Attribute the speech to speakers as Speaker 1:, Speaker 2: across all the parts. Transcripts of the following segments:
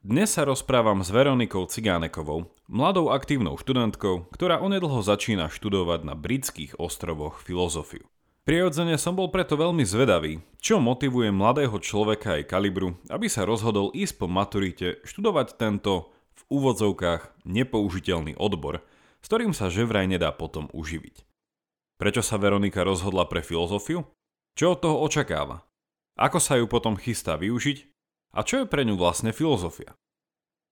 Speaker 1: Dnes sa rozprávam s Veronikou Cigánekovou, mladou aktívnou študentkou, ktorá onedlho začína študovať na britských ostrovoch filozofiu. Prirodzene som bol preto veľmi zvedavý, čo motivuje mladého človeka aj kalibru, aby sa rozhodol ísť po maturite študovať tento v úvodzovkách nepoužiteľný odbor, s ktorým sa že vraj nedá potom uživiť. Prečo sa Veronika rozhodla pre filozofiu? Čo od toho očakáva? Ako sa ju potom chystá využiť a čo je pre ňu vlastne filozofia?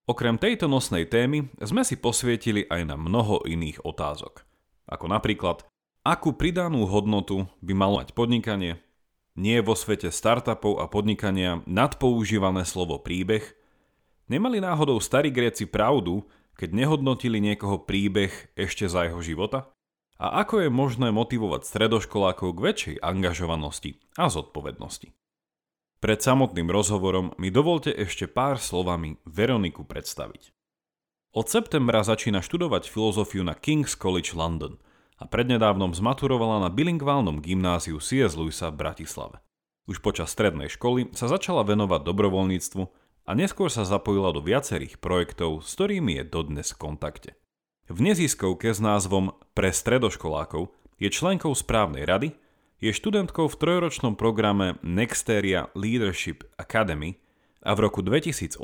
Speaker 1: Okrem tejto nosnej témy sme si posvietili aj na mnoho iných otázok. Ako napríklad, akú pridanú hodnotu by malo mať podnikanie, nie je vo svete startupov a podnikania nadpoužívané slovo príbeh, nemali náhodou starí Gréci pravdu, keď nehodnotili niekoho príbeh ešte za jeho života? A ako je možné motivovať stredoškolákov k väčšej angažovanosti a zodpovednosti? Pred samotným rozhovorom mi dovolte ešte pár slovami Veroniku predstaviť. Od septembra začína študovať filozofiu na King's College London a prednedávnom zmaturovala na bilingválnom gymnáziu C.S. Lewisa v Bratislave. Už počas strednej školy sa začala venovať dobrovoľníctvu a neskôr sa zapojila do viacerých projektov, s ktorými je dodnes v kontakte. V neziskovke s názvom Pre stredoškolákov je členkou správnej rady je študentkou v trojročnom programe Nexteria Leadership Academy a v roku 2018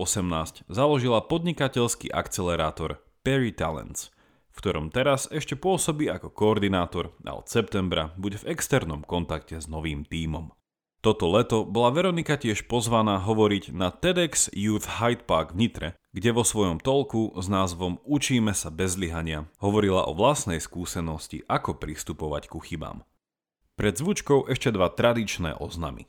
Speaker 1: založila podnikateľský akcelerátor Perry Talents, v ktorom teraz ešte pôsobí ako koordinátor a od septembra bude v externom kontakte s novým tímom. Toto leto bola Veronika tiež pozvaná hovoriť na TEDx Youth Hyde Park v Nitre, kde vo svojom tolku s názvom Učíme sa bez lyhania hovorila o vlastnej skúsenosti, ako pristupovať ku chybám. Pred zvučkou ešte dva tradičné oznamy.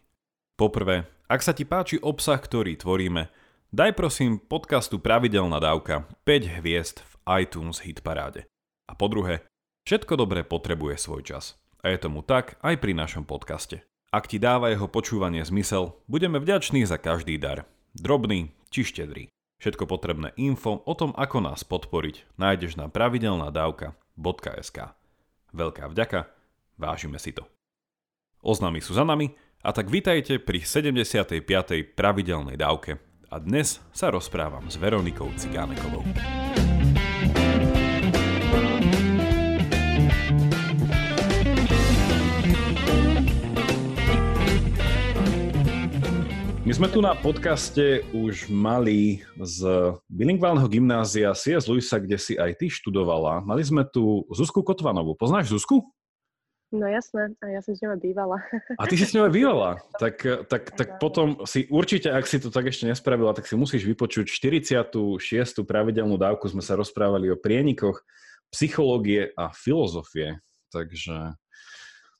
Speaker 1: Poprvé, ak sa ti páči obsah, ktorý tvoríme, daj prosím podcastu Pravidelná dávka 5 hviezd v iTunes hitparáde. A po druhé, všetko dobré potrebuje svoj čas. A je tomu tak aj pri našom podcaste. Ak ti dáva jeho počúvanie zmysel, budeme vďační za každý dar. Drobný či štedrý. Všetko potrebné info o tom, ako nás podporiť, nájdeš na pravidelnadavka.sk. Veľká vďaka, vážime si to. Oznámy sú za nami a tak vítajte pri 75. pravidelnej dávke. A dnes sa rozprávam s Veronikou Cigánekovou. My sme tu na podcaste už mali z bilingválneho gymnázia C.S. Luisa, kde si aj ty študovala. Mali sme tu Zuzku Kotvanovú. Poznáš Zuzku?
Speaker 2: No jasné, a ja som s ňou bývala.
Speaker 1: A ty si s ňou bývala? Tak, tak, tak potom si určite, ak si to tak ešte nespravila, tak si musíš vypočuť 46. pravidelnú dávku. Sme sa rozprávali o prienikoch psychológie a filozofie. Takže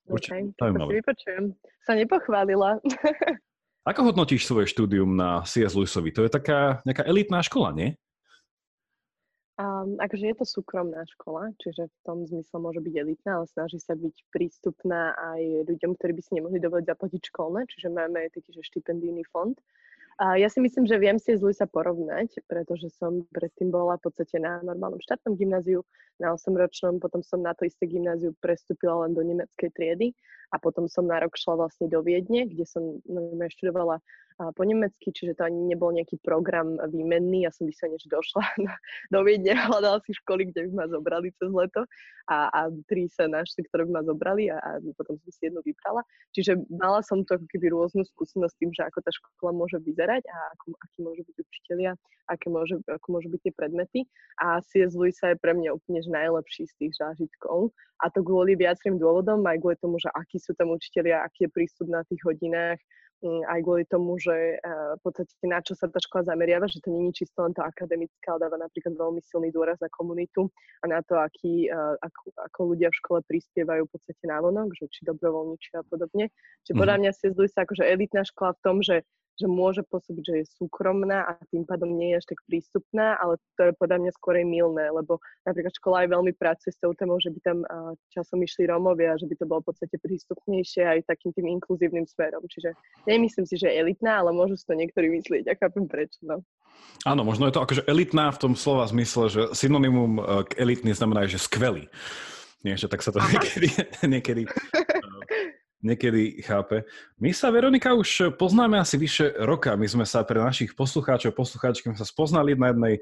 Speaker 2: určite okay, to si vypočujem. Sa nepochválila.
Speaker 1: Ako hodnotíš svoje štúdium na C.S. Lewisovi? To je taká nejaká elitná škola, nie?
Speaker 2: Um, akože je to súkromná škola, čiže v tom zmysle môže byť elitná, ale snaží sa byť prístupná aj ľuďom, ktorí by si nemohli dovoliť zaplatiť školné, čiže máme aj taký, že štipendijný fond. A ja si myslím, že viem si s sa porovnať, pretože som predtým bola v podstate na normálnom štátnom gymnáziu, na 8-ročnom, potom som na to isté gymnáziu prestúpila len do nemeckej triedy a potom som na rok šla vlastne do Viedne, kde som študovala po nemecky, čiže to ani nebol nejaký program výmenný. Ja som vyslovene, že došla na, do Viedne, hľadala si školy, kde by ma zobrali cez leto a, a tri sa našli, ktoré by ma zobrali a, a potom som si jednu vybrala. Čiže mala som to keby rôznu skúsenosť tým, že ako tá škola môže vyzerať a ako, akí môžu byť učitelia, aké môže, ako môžu byť tie predmety. A C.S. Lewisa je pre mňa úplne že najlepší z tých zážitkov. A to kvôli viacerým dôvodom, aj kvôli tomu, že akí sú tam učitelia, aký je prístup na tých hodinách, Mm, aj kvôli tomu, že eh, v podstate na čo sa tá škola zameriava, že to je čisto len to akademické, ale dáva napríklad veľmi silný dôraz na komunitu a na to, aký, eh, ako, ako ľudia v škole prispievajú v podstate návonok, že či dobrovoľníči a podobne. Čiže podľa mhm. mňa si sa akože elitná škola v tom, že že môže pôsobiť, že je súkromná a tým pádom nie je až tak prístupná, ale to je podľa mňa skôr milné, lebo napríklad škola aj veľmi pracuje s tou témou, že by tam časom išli Rómovia, že by to bolo v podstate prístupnejšie aj takým tým inkluzívnym smerom. Čiže nemyslím si, že je elitná, ale môžu si to niektorí myslieť. Ja chápem prečo. No.
Speaker 1: Áno, možno je to akože elitná v tom slova zmysle, že synonymum e, k elitný znamená, že skvelý. Nie, že tak sa to niekedy, niekedy niekedy chápe. My sa, Veronika, už poznáme asi vyše roka. My sme sa pre našich poslucháčov, poslucháčky sa spoznali na jednej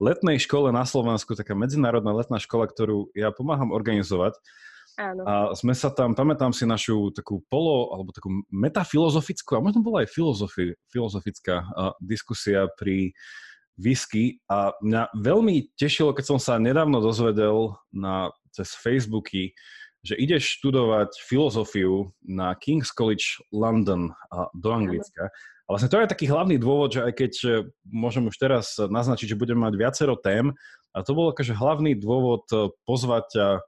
Speaker 1: letnej škole na Slovensku, taká medzinárodná letná škola, ktorú ja pomáham organizovať.
Speaker 2: Áno.
Speaker 1: A sme sa tam, pamätám si našu takú polo, alebo takú metafilozofickú, a možno bola aj filozofi, filozofická uh, diskusia pri whisky a mňa veľmi tešilo, keď som sa nedávno dozvedel na, cez Facebooky, že ideš študovať filozofiu na King's College London a do Anglicka. A vlastne to je taký hlavný dôvod, že aj keď e, môžem už teraz naznačiť, že budeme mať viacero tém, a to bol akože hlavný dôvod e, pozvať ťa e,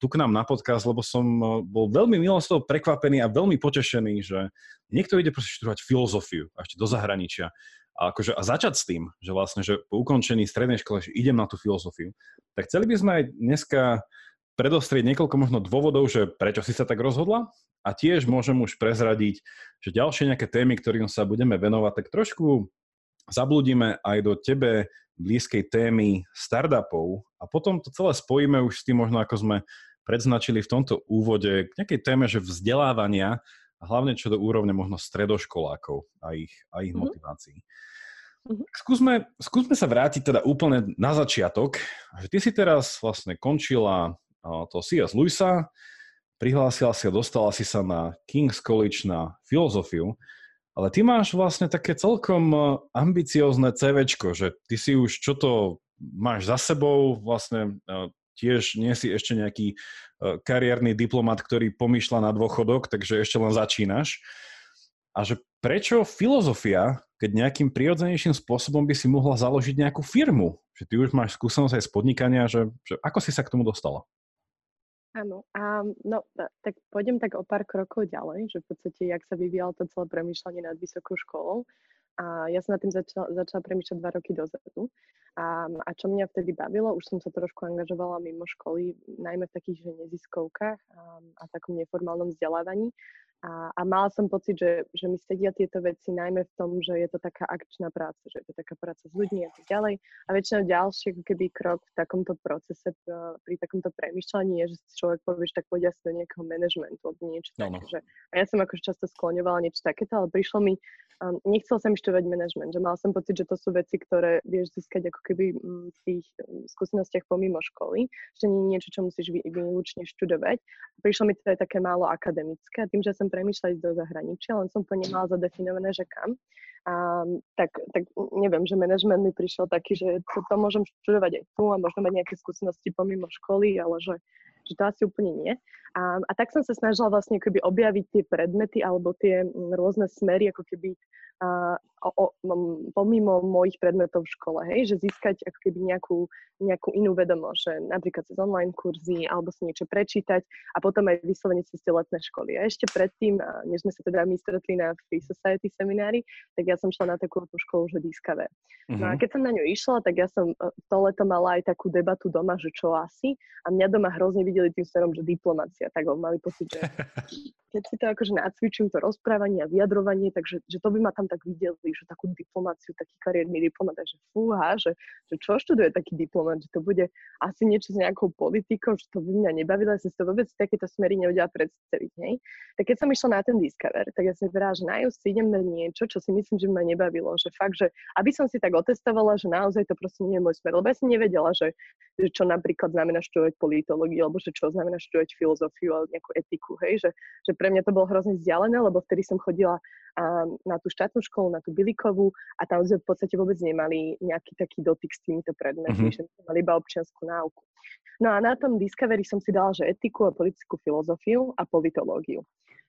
Speaker 1: tu k nám na podcast, lebo som bol veľmi milo z toho prekvapený a veľmi potešený, že niekto ide proste študovať filozofiu a ešte do zahraničia. A, akože, a začať s tým, že vlastne, že po ukončení strednej škole, že idem na tú filozofiu, tak chceli by sme aj dneska predostrieť niekoľko možno dôvodov, že prečo si sa tak rozhodla a tiež môžem už prezradiť, že ďalšie nejaké témy, ktorým sa budeme venovať, tak trošku zabludíme aj do tebe blízkej témy startupov a potom to celé spojíme už s tým možno ako sme predznačili v tomto úvode k nejakej téme, že vzdelávania a hlavne čo do úrovne možno stredoškolákov a ich, a ich mm-hmm. motivácií. Mm-hmm. Skúsme, skúsme sa vrátiť teda úplne na začiatok. Že ty si teraz vlastne končila to C.S. Lewisa, prihlásila si a dostala si sa na King's College na filozofiu, ale ty máš vlastne také celkom e, ambiciozne CVčko, že ty si už čo to máš za sebou, vlastne e, tiež nie si ešte nejaký e, kariérny diplomat, ktorý pomýšľa na dôchodok, takže ešte len začínaš. A že prečo filozofia, keď nejakým prirodzenejším spôsobom by si mohla založiť nejakú firmu? Že ty už máš skúsenosť aj z podnikania, že, že ako si sa k tomu dostala?
Speaker 2: Áno, a no, tak pôjdem tak o pár krokov ďalej, že v podstate, jak sa vyvíjalo to celé premýšľanie nad vysokou školou. A ja som nad tým začala, začala premýšľať dva roky dozadu. A, a čo mňa vtedy bavilo, už som sa trošku angažovala mimo školy, najmä v takých že neziskovkách a, a takom neformálnom vzdelávaní. A, a mala som pocit, že, že mi sedia tieto veci najmä v tom, že je to taká akčná práca, že je to taká práca s ľuďmi a tak ďalej. A väčšinou ďalší keby krok v takomto procese, pri takomto premyšľaní je, že človek povie, že tak pôjde asi do nejakého manažmentu alebo niečo no, no. také. Že, a ja som akože často skloňovala niečo takéto, ale prišlo mi, um, nechcel som študovať manažment, že mal som pocit, že to sú veci, ktoré vieš získať ako keby mm, v tých um, skúsenostiach pomimo školy, že nie je niečo, čo musíš výlučne študovať. Prišlo mi to aj také málo akademické a tým, že som premýšľať do zahraničia, len som po nemala zadefinované, že kam. A, tak, tak neviem, že manažment mi prišiel taký, že to, to môžem študovať aj tu a možno mať nejaké skúsenosti pomimo školy, ale že, že to asi úplne nie. A, a tak som sa snažila vlastne keby objaviť tie predmety alebo tie rôzne smery, ako keby a, o, o, pomimo mojich predmetov v škole, hej, že získať ako keby nejakú, nejakú inú vedomosť, že napríklad cez online kurzy alebo si niečo prečítať a potom aj vyslovene cez tie letné školy. A ešte predtým, než sme sa teda my stretli na Free Society seminári, tak ja som šla na takú tú školu, že Discover. Mm-hmm. No a mhm. keď som na ňu išla, tak ja som e, to leto mala aj takú debatu doma, že čo asi. A mňa doma hrozne videli tým smerom, že diplomácia. Tak mali pocit, že keď si to akože nacvičím, to rozprávanie a vyjadrovanie, takže že to by ma tam tak videli, že takú diplomáciu, taký kariérny diplomat, že fúha, že, že čo študuje taký diplomat, že to bude asi niečo s nejakou politikou, že to by mňa nebavilo, ja som si to vôbec takéto smery nevedela predstaviť, hej. Tak keď som išla na ten Discover, tak ja som vybrala, že najúsť idem na niečo, čo si myslím, že ma nebavilo, že fakt, že aby som si tak otestovala, že naozaj to proste nie je môj smer, lebo ja som nevedela, že, že čo napríklad znamená študovať politológiu, alebo že čo znamená študovať filozofiu alebo nejakú etiku, hej, že, že pre mňa to bolo hrozne vzdialené, lebo vtedy som chodila a, na tú štátnu školu, na tú Bilikovú a tam sme v podstate vôbec nemali nejaký taký dotyk s týmito predmetmi, mm-hmm. že sme mali iba občianskú náuku. No a na tom Discovery som si dala, že etiku a politickú filozofiu a politológiu.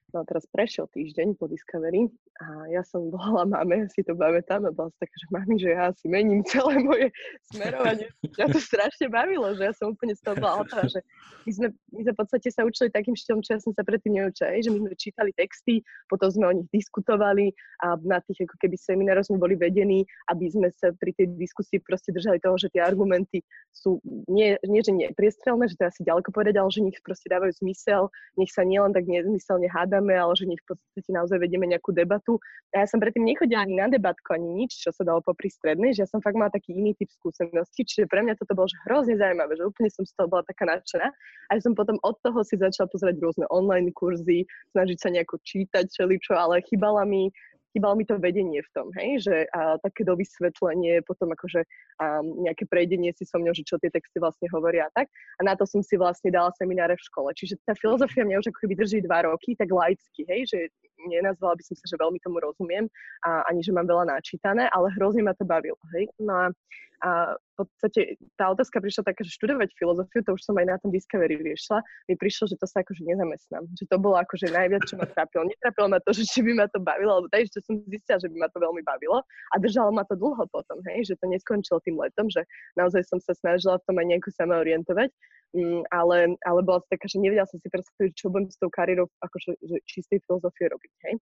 Speaker 2: No teraz prešiel týždeň po Discovery a ja som volala mame, si to pamätám a bola taká, že mami, že ja si mením celé moje smerovanie. Mňa to strašne bavilo, že ja som úplne z toho bola hotová, že my sme, my sme v podstate sa učili takým štýlom, čo ja som sa predtým neučila, že my sme čítali texty, potom sme o nich diskutovali a na tých ako keby seminároch sme boli vedení, aby sme sa pri tej diskusii proste držali toho, že tie argumenty sú nie, nie že nie priestrelné, že to asi ďaleko povedať, ale že nich proste dávajú zmysel, nech sa nielen tak nezmyselne háda hádame, ale že nech v podstate naozaj vedieme nejakú debatu. A ja som predtým nechodila ani na debatku, ani nič, čo sa dalo popri strednej, že ja som fakt mala taký iný typ skúsenosti, čiže pre mňa toto bolo že hrozne zaujímavé, že úplne som z toho bola taká nadšená. A ja som potom od toho si začala pozerať rôzne online kurzy, snažiť sa nejako čítať čo, ale chýbala mi chýbalo mi to vedenie v tom, hej, že a, také dovysvetlenie, potom akože a, nejaké prejdenie si so mňou, že čo tie texty vlastne hovoria a tak. A na to som si vlastne dala semináre v škole. Čiže tá filozofia mňa už ako keby drží dva roky, tak laicky, hej, že nenazvala by som sa, že veľmi tomu rozumiem a ani, že mám veľa načítané, ale hrozne ma to bavilo, hej. No a a v podstate tá otázka prišla taká, že študovať filozofiu, to už som aj na tom Discovery riešila, mi prišlo, že to sa akože nezamestnám. Že to bolo akože najviac, čo ma trápilo. Netrápilo ma to, že či by ma to bavilo, alebo tak, že som zistila, že by ma to veľmi bavilo a držalo ma to dlho potom, hej, že to neskončilo tým letom, že naozaj som sa snažila v tom aj nejako sama orientovať. Mm, ale, ale bola taká, že nevedela som si predstaviť, čo budem s tou kariérou akože, že čistej filozofie robiť. Hej.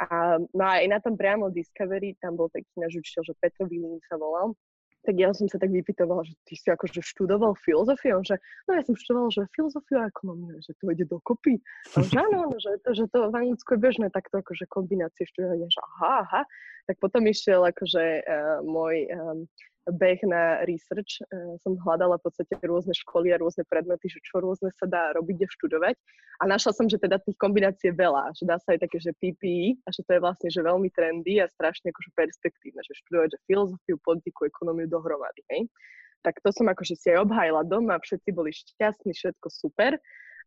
Speaker 2: A, no a aj na tom priamo Discovery, tam bol taký náš učiteľ, že Petro Vilín sa volal, tak ja som sa tak vypytovala, že ty si akože študoval filozofiu, že no ja som študoval, že filozofiu a ekonómiu, že to ide dokopy. A že áno, že, že to v Anglicku je bežné takto akože kombinácie študovania, že aha, aha. Tak potom išiel akože uh, môj um, beh na research. Uh, som hľadala v podstate rôzne školy a rôzne predmety, že čo rôzne sa dá robiť a študovať. A našla som, že teda tých kombinácií je veľa, že dá sa aj také, že PPE, a že to je vlastne že veľmi trendy a strašne akože perspektívne, že študovať že filozofiu, politiku, ekonómiu dohromady. Hej? Tak to som akože si aj obhajila doma, všetci boli šťastní, všetko super.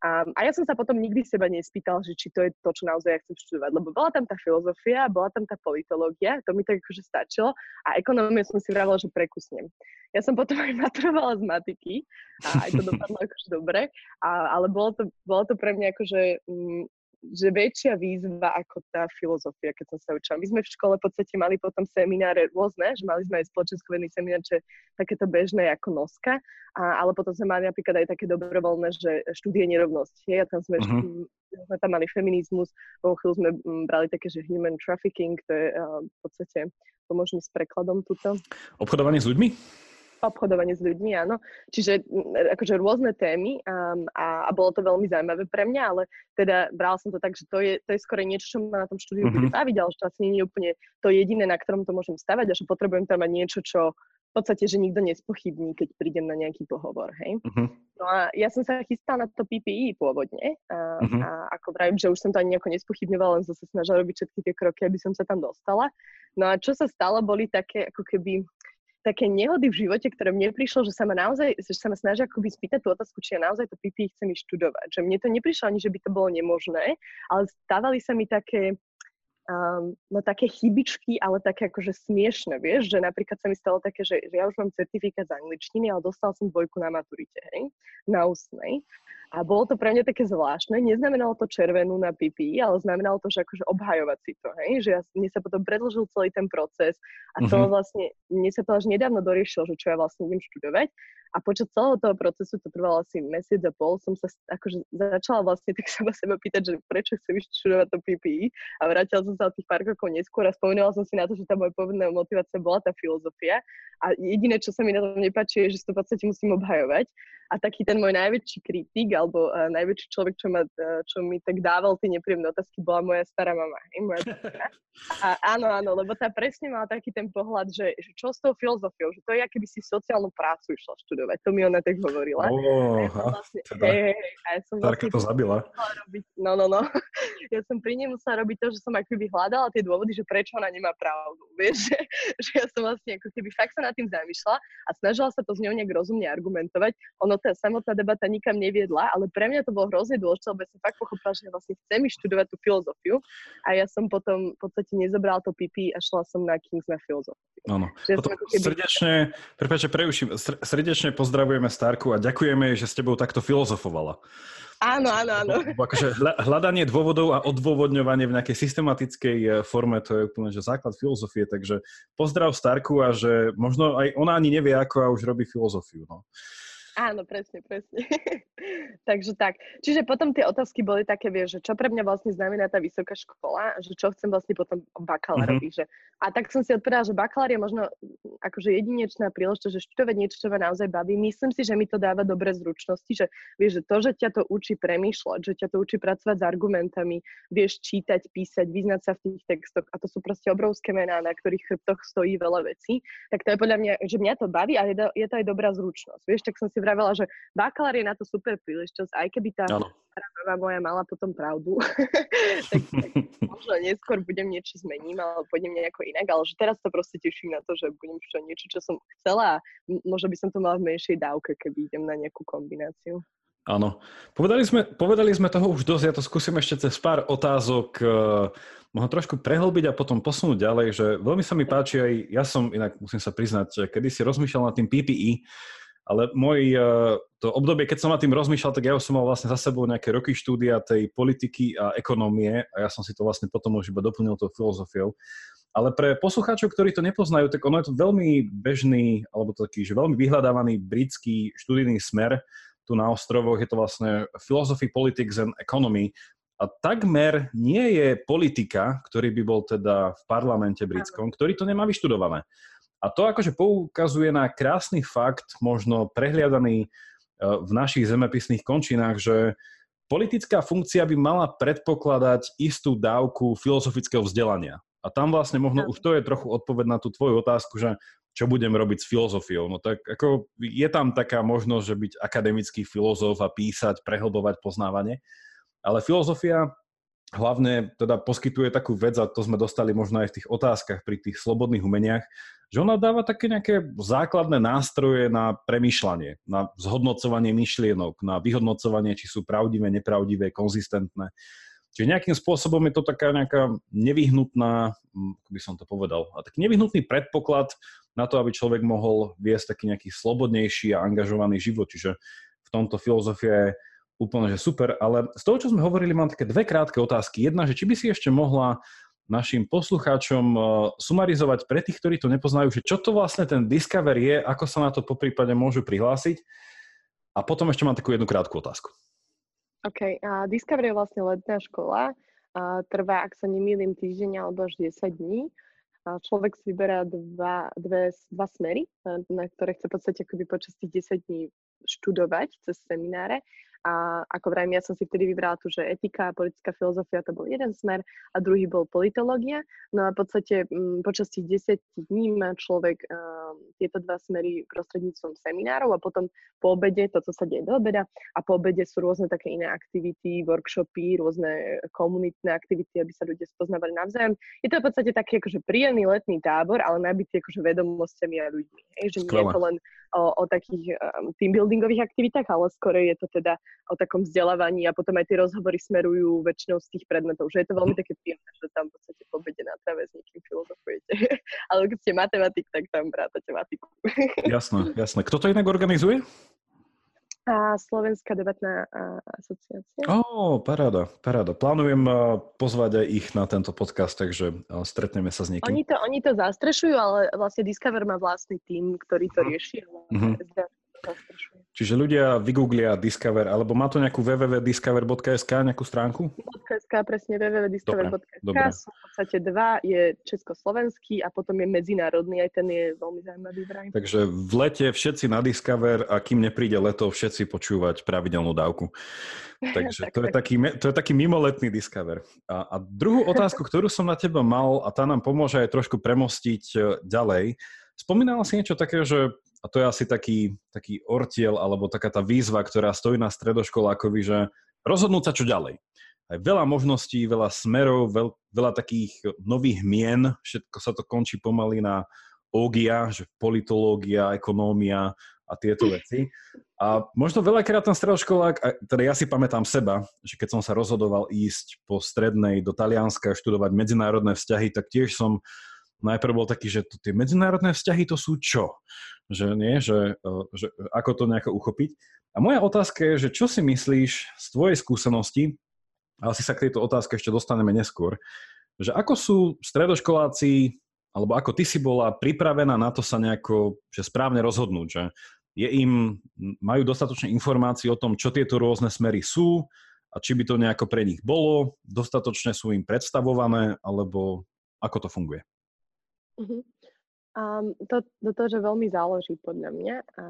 Speaker 2: A, a ja som sa potom nikdy seba nespýtal, že či to je to, čo naozaj ja chcem študovať, lebo bola tam tá filozofia, bola tam tá politológia, to mi tak akože stačilo a ekonómiu som si vravela, že prekusnem. Ja som potom aj maturovala z matiky a aj to dopadlo akože dobre, a, ale bolo to, bolo to pre mňa akože mm, že väčšia výzva ako tá filozofia, keď som sa učila. My sme v škole v podstate mali potom semináre rôzne, že mali sme aj spoločenskovedný seminár, čo je takéto bežné ako noska, a, ale potom sme mali napríklad aj také dobrovoľné, že štúdie nerovnosti. A tam sme, uh-huh. sme tam mali feminizmus, po chvíľu sme brali také, že human trafficking, to je uh, v podstate pomôžeme s prekladom tuto.
Speaker 3: Obchodovanie s ľuďmi?
Speaker 2: Obchodovanie s ľuďmi, áno. Čiže akože rôzne témy um, a, a bolo to veľmi zaujímavé pre mňa, ale teda brala som to tak, že to je, to je skôr niečo, čo ma na tom štúdiu mm-hmm. bude baviť, ale čo asi nie je úplne to jediné, na ktorom to môžem stavať a že potrebujem tam mať niečo, čo v podstate, že nikto nespochybní, keď prídem na nejaký pohovor, hej. Uh-huh. No a ja som sa chystala na to PPI pôvodne a, uh-huh. a ako vravím, že už som to ani nejako nespochybňovala, len som sa snažila robiť všetky tie kroky, aby som sa tam dostala. No a čo sa stalo, boli také ako keby také nehody v živote, ktoré mne prišlo, že sa ma naozaj, že sa ma snažia akoby spýtať tú otázku, či ja naozaj to pipi chcem ísť študovať. Že mne to neprišlo ani, že by to bolo nemožné, ale stávali sa mi také, um, no také chybičky, ale také akože smiešne, vieš, že napríklad sa mi stalo také, že, že ja už mám certifikát z angličtiny, ale dostal som dvojku na maturite, hej, na ústnej. A bolo to pre mňa také zvláštne. Neznamenalo to červenú na pipi, ale znamenalo to, že akože obhajovať si to, hej? že ja, mne sa potom predlžil celý ten proces a to uh-huh. vlastne, mne sa to až nedávno doriešilo, že čo ja vlastne idem študovať a počas celého toho procesu, to trvalo asi mesiac a pol, som sa akože začala vlastne tak sama seba pýtať, že prečo chcem študovať to PPI a vrátila som sa od tých pár rokov neskôr a spomínala som si na to, že tá moja povedná motivácia bola tá filozofia a jediné, čo sa mi na tom nepáči, je, že to v podstate musím obhajovať a taký ten môj najväčší kritik alebo uh, najväčší človek, čo, ma, uh, čo mi tak dával tie nepríjemné otázky, bola moja stará mama, hej, moja A áno, áno, lebo tá presne mala taký ten pohľad, že, že čo s tou filozofiou, že to je, aké by si sociálnu prácu išla študovať. To mi ona tak hovorila.
Speaker 3: Oh, ja vlastne, teda, hej, hej, a ja som vlastne to zabila.
Speaker 2: Robiť, no, no, no. Ja som pri nej musela robiť to, že som ako keby hľadala tie dôvody, že prečo ona nemá pravdu. Vieš, že, že ja som vlastne ako keby fakt sa nad tým zamýšľala a snažila sa to s ňou nejak rozumne argumentovať. Ono tá samotná debata nikam neviedla, ale pre mňa to bolo hrozne dôležité, lebo som fakt pochopila, že vlastne chcem študovať tú filozofiu a ja som potom v podstate nezobrala to pipi a šla som na Kings na filozofiu.
Speaker 3: Áno. Keby... srdečne, prepáčte, preuším, srdečne pozdravujeme Starku a ďakujeme, že s tebou takto filozofovala.
Speaker 2: Áno, áno, áno.
Speaker 3: Akože hľadanie dôvodov a odôvodňovanie v nejakej systematickej eh, forme, to je úplne že základ filozofie, takže pozdrav Starku a že možno aj ona ani nevie, ako a už robí filozofiu. No.
Speaker 2: Áno, presne, presne. Takže tak. Čiže potom tie otázky boli také, vieš, že čo pre mňa vlastne znamená tá vysoká škola, že čo chcem vlastne potom bakalárovi. Mm-hmm. Že, a tak som si odpovedala, že bakalár je možno akože jedinečná príležitosť, že študovať niečo, čo ma naozaj baví. Myslím si, že mi to dáva dobré zručnosti, že vieš, že to, že ťa to učí premýšľať, že ťa to učí pracovať s argumentami, vieš čítať, písať, vyznať sa v tých textoch a to sú proste obrovské mená, na ktorých chrbtoch stojí veľa vecí, tak to je podľa mňa, že mňa to baví a je to, je to aj dobrá zručnosť. Vieš, tak som si vravela, že bakalár je na to super príležitosť, aj keby tá stará moja mala potom pravdu, tak, tak možno neskôr budem niečo zmením, alebo pôjdem nejako inak, ale že teraz sa proste teším na to, že budem čo niečo, čo som chcela a možno by som to mala v menšej dávke, keby idem na nejakú kombináciu.
Speaker 1: Áno. Povedali sme, povedali sme toho už dosť, ja to skúsim ešte cez pár otázok uh, možno trošku prehlbiť a potom posunúť ďalej, že veľmi sa mi páči aj, ja som inak musím sa priznať, kedy si rozmýšľal nad tým PPE, ale môj, e, to obdobie, keď som nad tým rozmýšľal, tak ja už som mal vlastne za sebou nejaké roky štúdia tej politiky a ekonomie a ja som si to vlastne potom už iba doplnil tou filozofiou. Ale pre poslucháčov, ktorí to nepoznajú, tak ono je to veľmi bežný, alebo taký, že veľmi vyhľadávaný britský študijný smer tu na ostrovoch. Je to vlastne Philosophy, Politics and Economy. A takmer nie je politika, ktorý by bol teda v parlamente britskom, ktorý to nemá vyštudované. A to akože poukazuje na krásny fakt, možno prehliadaný e, v našich zemepisných končinách, že politická funkcia by mala predpokladať istú dávku filozofického vzdelania. A tam vlastne možno už to je trochu odpoveď na tú tvoju otázku, že čo budem robiť s filozofiou. No tak ako je tam taká možnosť, že byť akademický filozof a písať, prehlbovať poznávanie, ale filozofia hlavne teda poskytuje takú vec, a to sme dostali možno aj v tých otázkach pri tých slobodných umeniach, že ona dáva také nejaké základné nástroje na premýšľanie, na zhodnocovanie myšlienok, na vyhodnocovanie, či sú pravdivé, nepravdivé, konzistentné. Čiže nejakým spôsobom je to taká nejaká nevyhnutná, ako by som to povedal, a taký nevyhnutný predpoklad na to, aby človek mohol viesť taký nejaký slobodnejší a angažovaný život. Čiže v tomto filozofia je úplne že super, ale z toho, čo sme hovorili, mám také dve krátke otázky. Jedna, že či by si ešte mohla našim poslucháčom eh, sumarizovať pre tých, ktorí to nepoznajú, že čo to vlastne ten Discover je, ako sa na to po prípade môžu prihlásiť. A potom ešte mám takú jednu krátku otázku.
Speaker 2: OK, a Discover je vlastne letná škola. A trvá, ak sa nemýlim, týždeň alebo až 10 dní. A človek si vyberá dva, dve, dva smery, na ktoré chce v podstate akoby počas tých 10 dní študovať cez semináre. A ako vrajím, ja som si vtedy vybrala tu, že etika a politická filozofia to bol jeden smer a druhý bol politológia. No a v podstate m, mm, počas tých 10 dní má človek um, tieto dva smery prostredníctvom seminárov a potom po obede, to, co sa deje do obeda, a po obede sú rôzne také iné aktivity, workshopy, rôzne komunitné aktivity, aby sa ľudia spoznávali navzájom. Je to v podstate taký akože príjemný letný tábor, ale nabitý akože vedomosťami a ľuďmi. Hej, že nie je to len o, o takých um, team buildingových aktivitách, ale skôr je to teda o takom vzdelávaní a potom aj tie rozhovory smerujú väčšinou z tých predmetov, že je to veľmi také príjemné, že tam v podstate po obede na trave s niekým filozofujete. ale keď ste matematik, tak tam brátate matiku.
Speaker 1: jasné, jasné. Kto to inak organizuje?
Speaker 2: A Slovenská debatná asociácia.
Speaker 1: Ó, oh, paráda, paráda. Plánujem pozvať aj ich na tento podcast, takže stretneme sa s niekým.
Speaker 2: Oni to, oni to zastrešujú, ale vlastne Discover má vlastný tým, ktorý to mhm. rieši. Mm-hmm.
Speaker 1: Čiže ľudia vygooglia Discover, alebo má to nejakú www.discover.sk, nejakú stránku?
Speaker 2: .sk, presne www.discover.sk. Sú v podstate dva, je československý a potom je medzinárodný, aj ten je veľmi zaujímavý vraj.
Speaker 1: Takže v lete všetci na Discover a kým nepríde leto, všetci počúvať pravidelnú dávku. Takže tak, to, tak. Je taký, to je taký mimoletný Discover. A, a druhú otázku, ktorú som na teba mal, a tá nám pomôže aj trošku premostiť e, ďalej, spomínala si niečo také, že a to je asi taký, taký ortiel alebo taká tá výzva, ktorá stojí na stredoškolákovi, že rozhodnúť sa čo ďalej. Aj veľa možností, veľa smerov, veľ, veľa takých nových mien, všetko sa to končí pomaly na ógia, že politológia, ekonómia a tieto veci. A možno veľakrát ten stredoškolák, teda ja si pamätám seba, že keď som sa rozhodoval ísť po strednej do Talianska študovať medzinárodné vzťahy, tak tiež som najprv bol taký, že to, tie medzinárodné vzťahy to sú čo? Že nie, že, e, že ako to nejako uchopiť. A moja otázka je, že čo si myslíš z tvojej skúsenosti, ale si sa k tejto otázke ešte dostaneme neskôr, že ako sú stredoškoláci, alebo ako ty si bola pripravená na to sa nejako že správne rozhodnúť, že je im, majú dostatočné informácie o tom, čo tieto rôzne smery sú a či by to nejako pre nich bolo, dostatočne sú im predstavované, alebo ako to funguje?
Speaker 2: Uh-huh. Um, to, to, to, že veľmi záleží podľa mňa. A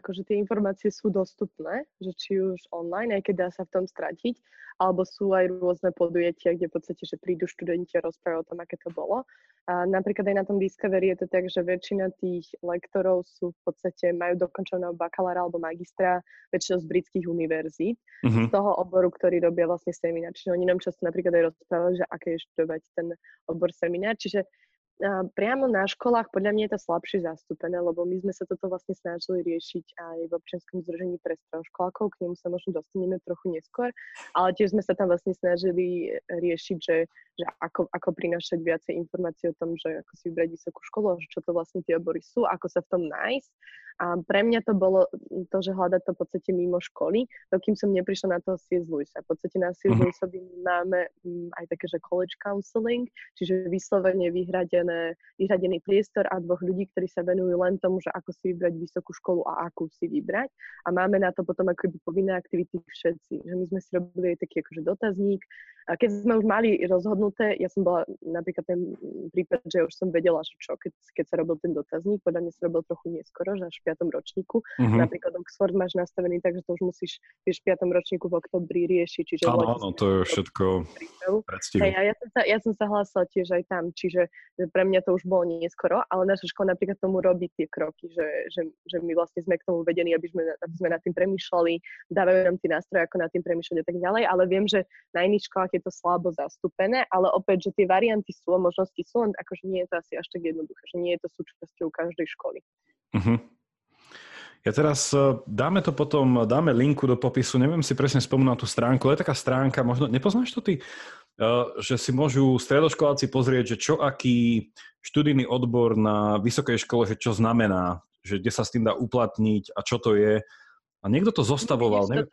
Speaker 2: akože tie informácie sú dostupné, že či už online, aj keď dá sa v tom stratiť, alebo sú aj rôzne podujatia, kde v podstate, že prídu študenti a rozprávajú o tom, aké to bolo. A napríklad aj na tom Discovery je to tak, že väčšina tých lektorov sú v podstate, majú dokončeného bakalára alebo magistra väčšinou z britských univerzít, mm-hmm. z toho oboru, ktorý robia vlastne seminár. Čiže oni nám často napríklad aj rozprávajú, že aké je študovať ten obor seminár. Čiže priamo na školách podľa mňa je to slabšie zastúpené, lebo my sme sa toto vlastne snažili riešiť aj v občianskom združení pre stredoškolákov, k nemu sa možno dostaneme trochu neskôr, ale tiež sme sa tam vlastne snažili riešiť, že, že ako, ako prinašať viacej informácií o tom, že ako si vybrať vysokú školu, že čo to vlastne tie obory sú, ako sa v tom nájsť a pre mňa to bolo to, že hľadať to v podstate mimo školy, to kým som neprišla na toho C.S. Lewisa. V podstate na C.S. Mhm. Lewisovi máme mm, aj také, že college counseling, čiže vyslovene vyhradené, vyhradený priestor a dvoch ľudí, ktorí sa venujú len tomu, že ako si vybrať vysokú školu a akú si vybrať. A máme na to potom akoby povinné aktivity všetci. Že my sme si robili taký akože dotazník, a keď sme už mali rozhodnuté, ja som bola napríklad ten prípad, že už som vedela, že čo, keď, keď sa robil ten dotazník, podľa mňa sa robil trochu neskoro, že až v 5. ročníku. Mm-hmm. Napríklad Oxford máš nastavený tak, že to už musíš vieš, v 5. ročníku v oktobri riešiť. Čiže
Speaker 1: áno, áno, to je všetko
Speaker 2: Hey, a ja som, sa, ja som sa hlásila tiež aj tam, čiže pre mňa to už bolo neskoro, ale naša škola napríklad tomu robí tie kroky, že, že, že my vlastne sme k tomu vedení, aby sme, aby sme nad tým premýšľali, dávajú nám tie nástroje, ako nad tým premýšľať a tak ďalej, ale viem, že na iných školách je to slabo zastúpené, ale opäť, že tie varianty sú a možnosti sú, len akože nie je to asi až tak jednoduché, že nie je to súčasťou každej školy. Uh-huh.
Speaker 1: Ja teraz e, dáme to potom, dáme linku do popisu, neviem si presne spomínať na tú stránku, je taká stránka, možno, nepoznáš to ty? E, že si môžu stredoškoláci pozrieť, že čo aký študijný odbor na vysokej škole, že čo znamená, že kde sa s tým dá uplatniť a čo to je. A niekto to zostavoval.
Speaker 2: Neviem,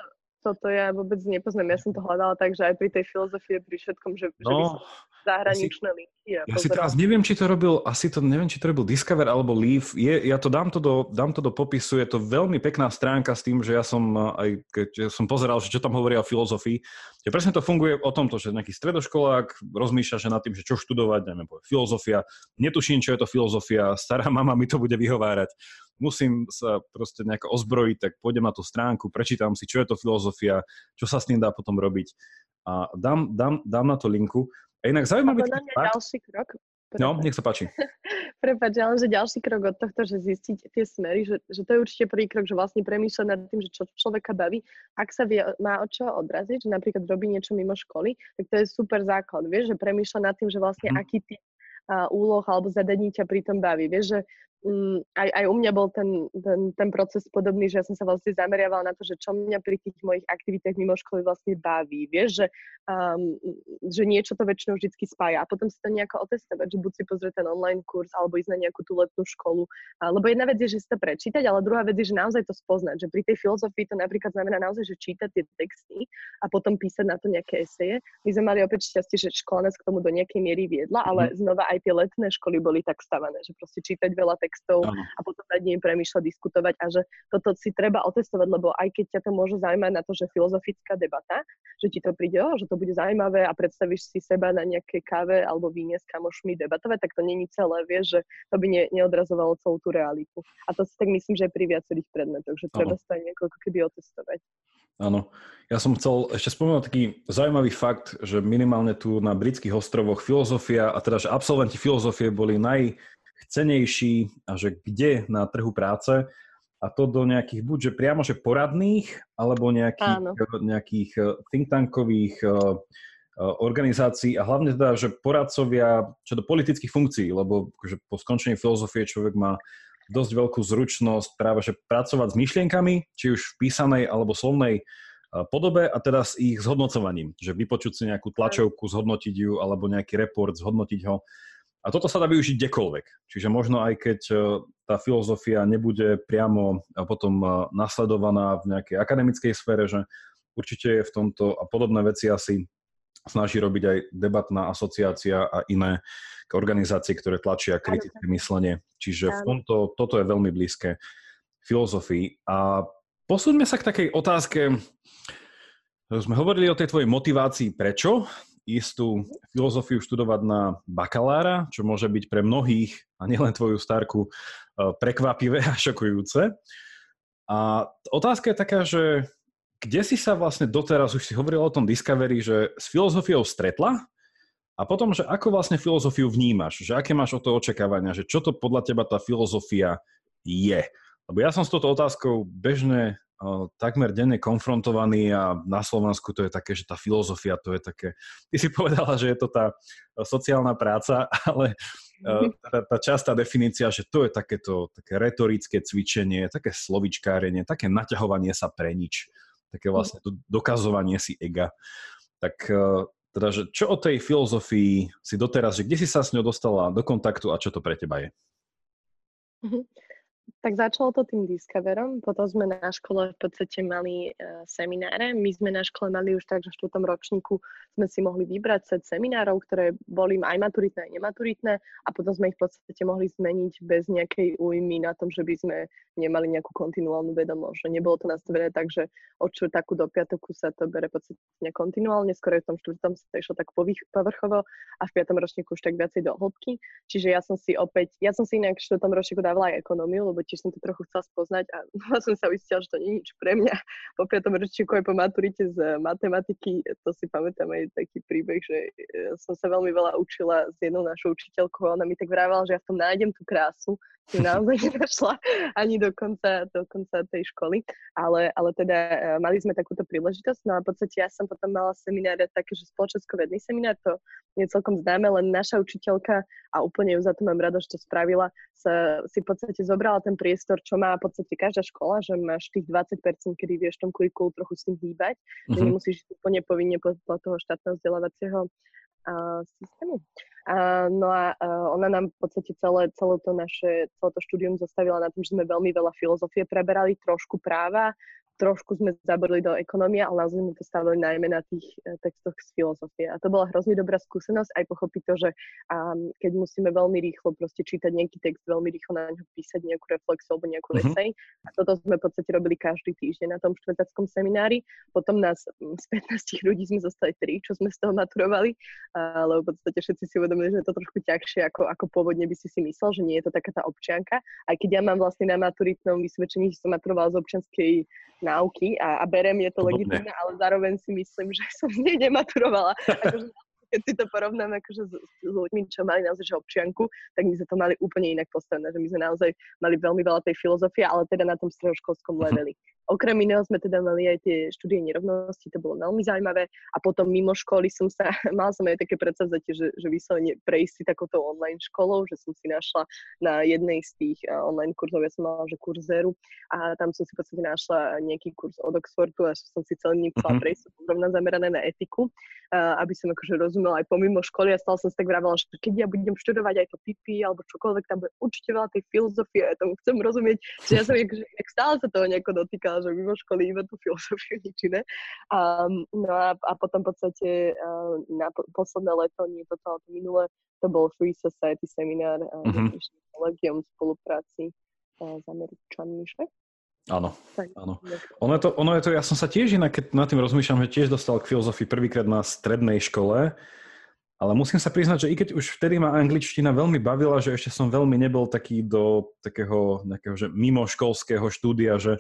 Speaker 2: toto ja vôbec nepoznám. Ja som to hľadala tak, že aj pri tej filozofie, pri všetkom, že, no, že by som zahraničné ja si, linky.
Speaker 1: A ja si teraz neviem, či to robil, asi to neviem, či to robil Discover alebo Leaf. Je, ja to dám to, do, dám to do popisu, je to veľmi pekná stránka s tým, že ja som aj keď som pozeral, že čo tam hovoria o filozofii. Že presne to funguje o tomto, že nejaký stredoškolák rozmýšľa, že nad tým, že čo študovať, neviem, filozofia. Netuším, čo je to filozofia, stará mama mi to bude vyhovárať musím sa proste nejako ozbrojiť, tak pôjdem na tú stránku, prečítam si, čo je to filozofia, čo sa s tým dá potom robiť a dám, dám, dám na to linku. A inak zaujímavý...
Speaker 2: A ďalší krok.
Speaker 1: No, nech sa páči.
Speaker 2: Prepač, ale že ďalší krok od tohto, že zistiť tie smery, že, že to je určite prvý krok, že vlastne premýšľať nad tým, že čo človeka baví. Ak sa vie, má od čoho odraziť, že napríklad robí niečo mimo školy, tak to je super základ, vieš, že premýšľa nad tým, že vlastne mm. aký typ úloh alebo zadaní ťa pri tom baví. Vieš, že aj, aj u mňa bol ten, ten, ten proces podobný, že ja som sa vlastne zameriavala na to, že čo mňa pri tých mojich aktivitách mimo školy vlastne baví. Vieš, že, um, že niečo to väčšinou vždy spája a potom si to nejako otestovať, že buď si pozrieť ten online kurz alebo ísť na nejakú tú letnú školu. A, lebo jedna vec je, že si to prečítať, ale druhá vec je, že naozaj to spoznať. Že pri tej filozofii to napríklad znamená naozaj, že čítať tie texty a potom písať na to nejaké eseje. My sme mali opäť šťastie, že škola nás k tomu do nejakej miery viedla, ale mm. znova aj tie letné školy boli tak stavané, že proste čítať veľa textov textov ano. a potom nad ním premýšľať, diskutovať a že toto si treba otestovať, lebo aj keď ťa to môže zaujímať na to, že filozofická debata, že ti to príde, oh, že to bude zaujímavé a predstavíš si seba na nejakej káve alebo víne s kamošmi debatovať, tak to není celé, vieš, že to by ne, neodrazovalo celú tú realitu. A to si tak myslím, že aj pri viacerých predmetoch, že treba sa niekoľko keby otestovať.
Speaker 1: Áno. Ja som chcel ešte spomenúť taký zaujímavý fakt, že minimálne tu na britských ostrovoch filozofia, a teda, že absolventi filozofie boli naj, cenejší a že kde na trhu práce. A to do nejakých buď že priamo že poradných alebo nejakých, nejakých eh, think tankových uh, organizácií. A hlavne teda, že poradcovia čo do politických funkcií, lebo že po skončení filozofie človek má dosť veľkú zručnosť práve že pracovať s myšlienkami, či už v písanej alebo slovnej podobe a teda s ich zhodnocovaním, že vypočuť si nejakú tlačovku, zhodnotiť ju alebo nejaký report, zhodnotiť ho a toto sa dá využiť kdekoľvek. Čiže možno aj keď e, tá filozofia nebude priamo potom e, nasledovaná v nejakej akademickej sfére, že určite je v tomto a podobné veci asi snaží robiť aj debatná asociácia a iné organizácie, ktoré tlačia kritické myslenie. Čiže v tomto, toto je veľmi blízke. filozofii. A posúďme sa k takej otázke, sme hovorili o tej tvojej motivácii prečo istú filozofiu študovať na bakalára, čo môže byť pre mnohých, a nielen tvoju starku, eh, prekvapivé a šokujúce. A otázka je taká, že kde si sa vlastne doteraz, už si hovoril o tom Discovery, že s filozofiou stretla a potom, že ako vlastne filozofiu vnímaš, že aké máš o to očakávania, že čo to podľa teba tá filozofia je. Lebo ja som s touto otázkou bežne takmer denne konfrontovaný a na Slovensku to je také, že tá filozofia to je také, ty si povedala, že je to tá sociálna práca, ale tá, tá častá definícia, že to je takéto také retorické cvičenie, také slovičkárenie, také naťahovanie sa pre nič také vlastne dokazovanie si ega. Tak e, teda, že čo o tej filozofii si doteraz, že kde si sa s ňou dostala do kontaktu a čo to pre teba je?
Speaker 2: Tak začalo to tým Discoverom, potom sme na škole v podstate mali uh, semináre. My sme na škole mali už tak, že v 4. ročníku sme si mohli vybrať set seminárov, ktoré boli aj maturitné, aj nematuritné a potom sme ich v podstate mohli zmeniť bez nejakej újmy na tom, že by sme nemali nejakú kontinuálnu vedomosť. Že nebolo to nastavené tak, že od čtvrtáku do piatoku sa to bere podstate kontinuálne, skoro v tom štvrtom sa išlo tak povrchovo a v piatom ročníku už tak viacej do hĺbky. Čiže ja som si opäť, ja som si inak v štvrtom ročníku dávala aj ekonómiu, lebo tiež som to trochu chcela spoznať a som sa uistila, že to nie je nič pre mňa. Po piatom ročníku aj po maturite z matematiky, to si pamätám aj taký príbeh, že e, som sa veľmi veľa učila s jednou našou učiteľkou a ona mi tak vrávala, že ja v tom nájdem tú krásu, si naozaj nenašla ani do konca, do konca tej školy, ale, ale teda e, mali sme takúto príležitosť, no a v podstate ja som potom mala semináre také, že spoločensko-vedný seminár, to je celkom známe, len naša učiteľka, a úplne ju za to mám rada, že to spravila, sa, si v podstate zobrala ten priestor, čo má v podstate každá škola, že máš tých 20%, kedy vieš tom kurikulu trochu s tým hýbať, mm-hmm. že mhm. nemusíš úplne povinne podľa toho štátneho vzdelávacieho uh, systému. A, no a uh, ona nám v podstate celé, celé to naše, celé to štúdium zastavila na tom, že sme veľmi veľa filozofie preberali, trošku práva, trošku sme zaborili do ekonomie, ale naozaj sme to stavili najmä na tých e, textoch z filozofie. A to bola hrozne dobrá skúsenosť, aj pochopiť to, že um, keď musíme veľmi rýchlo proste čítať nejaký text, veľmi rýchlo na ňo písať nejakú reflexiu alebo nejakú mm-hmm. esej. A toto sme v podstate robili každý týždeň na tom štvrtackom seminári. Potom nás z 15 ľudí sme zostali tri, čo sme z toho maturovali, ale v podstate všetci si uvedomili, že je to trošku ťažšie, ako, ako pôvodne by si si myslel, že nie je to taká tá občianka. Aj keď ja mám vlastne na maturitnom vysvedčení, že som maturovala z občianskej náuky a, a berem, je to legitimné, ale zároveň si myslím, že som z nej nematurovala. Akože, keď si to porovnám akože s, s ľuďmi, čo mali naozaj že občianku, tak my sme to mali úplne inak postavené, že my sme naozaj mali veľmi veľa tej filozofie, ale teda na tom stredoškolskom mhm. leveli. Okrem iného sme teda mali aj tie štúdie nerovnosti, to bolo veľmi zaujímavé. A potom mimo školy som sa, mal som aj také predsavzatie, že, že vyslovene prejsť si takouto online školou, že som si našla na jednej z tých online kurzov, ja som mala, že kurz Zeru a tam som si v podstate našla nejaký kurz od Oxfordu a som si celý ním chcela mm-hmm. prejsť, rovná zamerané na etiku, aby som akože rozumela aj pomimo školy a stále som si tak vravela, že keď ja budem študovať aj to pipi alebo čokoľvek, tam bude určite veľa tej filozofie, ja tomu chcem rozumieť, že ja som akože, stále sa toho nejako dotýkala povedala, že mimo školy iba tú filozofiu nič iné. A, no a, a potom v podstate na posledné leto, nie toto, ale to minulé, to bol Free Society seminár mm-hmm. kolegium v spolupráci s Američanmi, že?
Speaker 1: Áno, áno. Ono je, to, ono je to, ja som sa tiež inak, keď nad tým rozmýšľam, že tiež dostal k filozofii prvýkrát na strednej škole, ale musím sa priznať, že i keď už vtedy ma angličtina veľmi bavila, že ešte som veľmi nebol taký do takého nejakého, že mimoškolského štúdia, že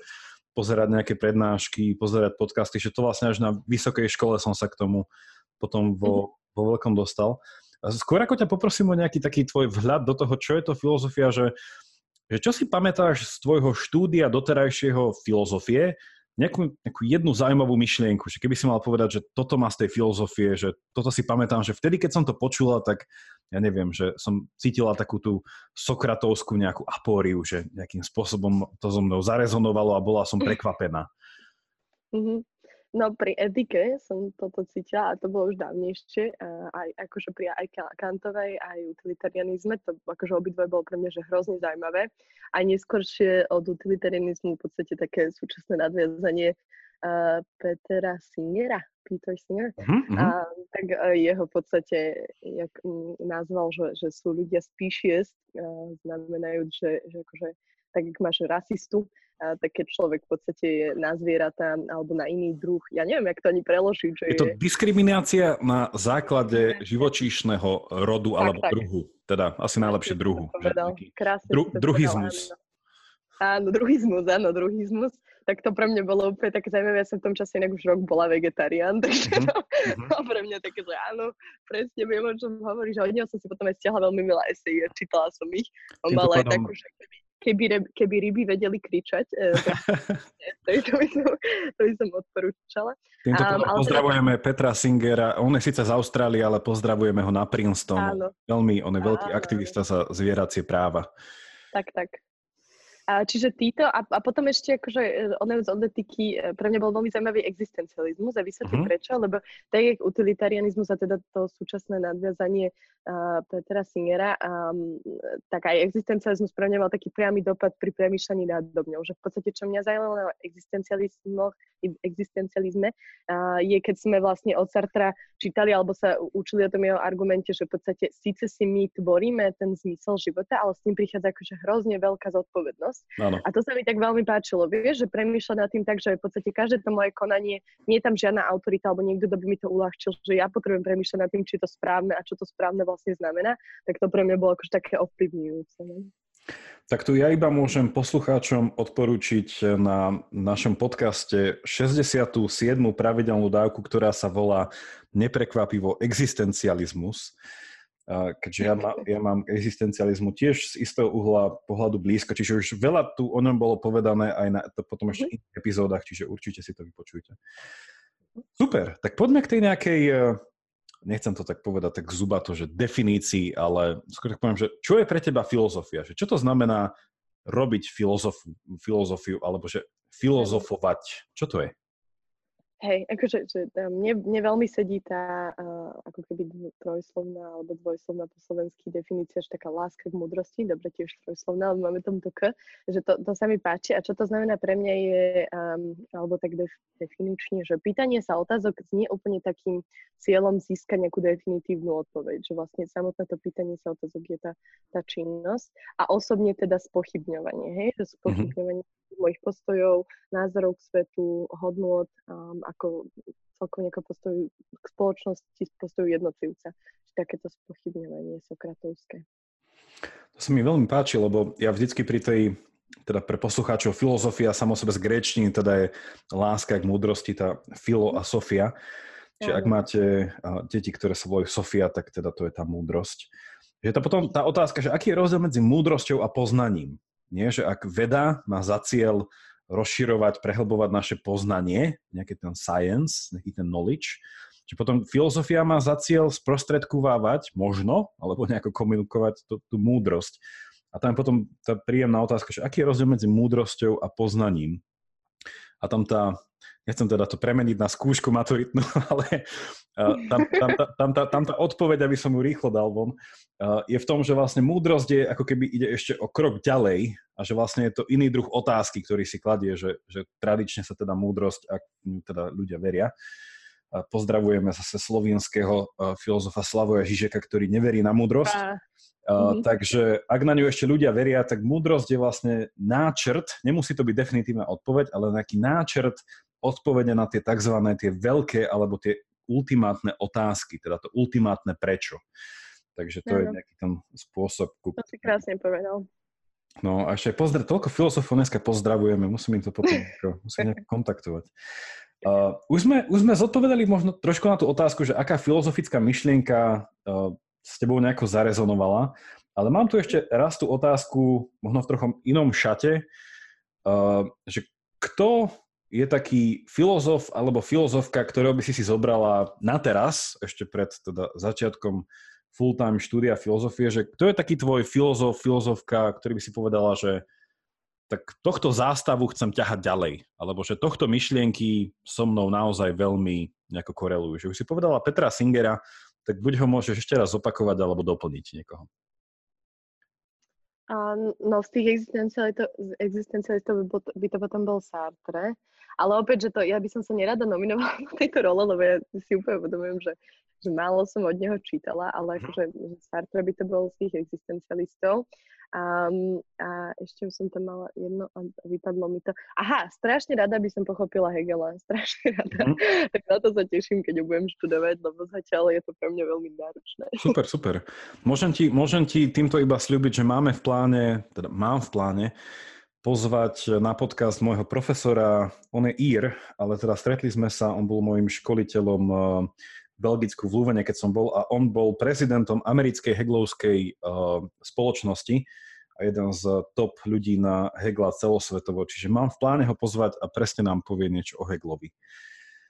Speaker 1: pozerať nejaké prednášky, pozerať podcasty, že to vlastne až na vysokej škole som sa k tomu potom vo, mhm. vo veľkom dostal. A skôr ako ťa poprosím o nejaký taký tvoj vhľad do toho, čo je to filozofia, že, že čo si pamätáš z tvojho štúdia doterajšieho filozofie, nejakú, nejakú jednu zaujímavú myšlienku, že keby si mal povedať, že toto má z tej filozofie, že toto si pamätám, že vtedy, keď som to počula, tak ja neviem, že som cítila takú tú sokratovskú nejakú apóriu, že nejakým spôsobom to so mnou zarezonovalo a bola som prekvapená.
Speaker 2: Mm-hmm. No pri etike som toto cítila a to bolo už dávnejšie, aj akože pri aj kantovej, aj utilitarianizme, to akože obidve bolo pre mňa že hrozne zaujímavé. A neskôršie od utilitarianizmu v podstate také súčasné nadviazanie uh, Petera Singera, Peter Singer, uh-huh, a, tak uh, jeho v podstate jak, um, nazval, že, že sú ľudia species, uh, znamenajú, že, že akože tak ak máš rasistu, a tak keď človek v podstate je na zvieratá alebo na iný druh, ja neviem, jak to ani preložiť. Že
Speaker 1: je to je... diskriminácia na základe živočíšneho rodu tak, alebo tak. druhu. Teda asi najlepšie druhu.
Speaker 2: Krásne Dru-
Speaker 1: druhizmus.
Speaker 2: Áno, druhizmus, áno, druhizmus. Tak to pre mňa bolo úplne také zaujímavé. Ja som v tom čase inak už rok bola vegetarián, takže mm-hmm. to, to pre mňa také, že áno, presne viem, o čom hovoríš. A od neho som si potom aj stiahla veľmi milé esej čítala som ich. On mal aj takú, že keby, keby, keby ryby vedeli kričať, e, to, to, by som, to by som odporúčala.
Speaker 1: Týmto um, pozdravujeme teda... Petra Singera. On je síce z Austrálie, ale pozdravujeme ho na Princeton. Áno. Veľmi, on je veľký áno. aktivista za zvieracie práva.
Speaker 2: Tak, tak. A, čiže títo a, a potom ešte akože e, one z odletiky, e, pre mňa bol veľmi zaujímavý existencializmus a vysvetlím uh-huh. prečo, lebo tak je utilitarianizmus a teda to súčasné nadviazanie uh, Petra Singera, um, tak aj existencializmus pre mňa mal taký priamy dopad pri premýšľaní nad dobňou, že v podstate čo mňa zaujímalo na existencializmoch, existencializme uh, je, keď sme vlastne od Sartra čítali alebo sa učili o tom jeho argumente, že v podstate síce si my tvoríme ten zmysel života, ale s tým prichádza akože hrozne veľká zodpovednosť činnosť. Áno. A to sa mi tak veľmi páčilo, vieš, že premýšľať nad tým tak, že v podstate každé to moje konanie, nie je tam žiadna autorita alebo niekto, kto by mi to uľahčil, že ja potrebujem premýšľať nad tým, či je to správne a čo to správne vlastne znamená, tak to pre mňa bolo akože také ovplyvňujúce. Ne?
Speaker 1: Tak tu ja iba môžem poslucháčom odporúčiť na našom podcaste 67. pravidelnú dávku, ktorá sa volá neprekvapivo existencializmus keďže ja, má, ja mám existencializmu tiež z istého uhla pohľadu blízko, čiže už veľa tu o ňom bolo povedané aj na to potom ešte mhm. iných epizódach, čiže určite si to vypočujte. Super, tak poďme k tej nejakej, e, nechcem to tak povedať tak zubato, že definícii, ale skôr tak poviem, že čo je pre teba filozofia? Že čo to znamená robiť filozofu, filozofiu, alebo že filozofovať? Čo to je?
Speaker 2: Hej, akože že mne, mne veľmi sedí tá uh, ako keby trojslovná alebo dvojslovná po slovensky definícia, že taká láska k múdrosti, dobre tiež trojslovná, ale máme tomu to k, že to, to sa mi páči a čo to znamená pre mňa je, um, alebo tak def, definične, že pýtanie sa otázok znie úplne takým cieľom získať nejakú definitívnu odpoveď, že vlastne samotné to pýtanie sa otázok je tá, tá činnosť a osobne teda spochybňovanie, hej, že mhm. spochybňovanie mm-hmm mojich postojov, názorov k svetu, hodnôt, um, ako celkovne ako postoj k spoločnosti, postoju jednotlivca. Čiže takéto spochybňovanie sokratovské.
Speaker 1: To sa mi veľmi páči, lebo ja vždycky pri tej, teda pre poslucháčov, filozofia samo sebe z gréčtiny, teda je láska k múdrosti, tá filo a sofia. Čiže ak máte deti, ktoré sa volajú Sofia, tak teda to je tá múdrosť. Je to potom tá otázka, že aký je rozdiel medzi múdrosťou a poznaním? Nie, že ak veda má za cieľ rozširovať, prehlbovať naše poznanie, nejaký ten science, nejaký ten knowledge, že potom filozofia má za cieľ sprostredkovávať, možno, alebo nejako komunikovať tú, tú múdrosť. A tam potom tá príjemná otázka, že aký je rozdiel medzi múdrosťou a poznaním. A tam tá nechcem teda to premeniť na skúšku maturitnú, ale tam, tam, tam, tam, tam tá odpoveď, aby som ju rýchlo dal von, je v tom, že vlastne múdrosť je ako keby ide ešte o krok ďalej a že vlastne je to iný druh otázky, ktorý si kladie, že, že tradične sa teda múdrosť, ak teda ľudia veria, pozdravujeme zase slovenského filozofa Slavoja Žižeka, ktorý neverí na múdrosť. A, uh, mm-hmm. Takže ak na ňu ešte ľudia veria, tak múdrosť je vlastne náčrt, nemusí to byť definitívna odpoveď, ale nejaký náčrt odpovede na tie tzv. tie veľké alebo tie ultimátne otázky, teda to ultimátne prečo. Takže to no, je nejaký ten spôsob.
Speaker 2: Ku... To si krásne povedal.
Speaker 1: No a ešte pozdrav, toľko filozofov dneska pozdravujeme, musím im to potom musím nejak kontaktovať. Uh, už, sme, už sme zodpovedali možno trošku na tú otázku, že aká filozofická myšlienka uh, s tebou nejako zarezonovala, ale mám tu ešte raz tú otázku, možno v trochom inom šate, uh, že kto je taký filozof alebo filozofka, ktorého by si si zobrala na teraz, ešte pred teda začiatkom full-time štúdia filozofie, že kto je taký tvoj filozof, filozofka, ktorý by si povedala, že tak tohto zástavu chcem ťahať ďalej, alebo že tohto myšlienky so mnou naozaj veľmi nejako korelujú. Že už si povedala Petra Singera, tak buď ho môžeš ešte raz opakovať alebo doplniť niekoho.
Speaker 2: No z tých existencialistov, existencialistov by, by to potom bol Sartre, ale opäť, že to, ja by som sa nerada nominovala na tejto role, lebo ja si úplne uvedomujem, že, že málo som od neho čítala, ale mhm. akože Sartre by to bol z tých existencialistov. Um, a ešte som tam mala jedno a vypadlo mi to. Aha, strašne rada by som pochopila Hegela, strašne rada. Mm. tak na to sa teším, keď ho budem študovať, lebo zatiaľ je to pre mňa veľmi náročné.
Speaker 1: Super, super. Môžem ti, môžem ti týmto iba slúbiť, že máme v pláne, teda mám v pláne, pozvať na podcast môjho profesora, on je Ír, ale teda stretli sme sa, on bol môjim školiteľom Belgicku v Lúvene, keď som bol a on bol prezidentom americkej heglovskej uh, spoločnosti a jeden z top ľudí na Hegla celosvetovo. Čiže mám v pláne ho pozvať a presne nám povie niečo o Heglovi.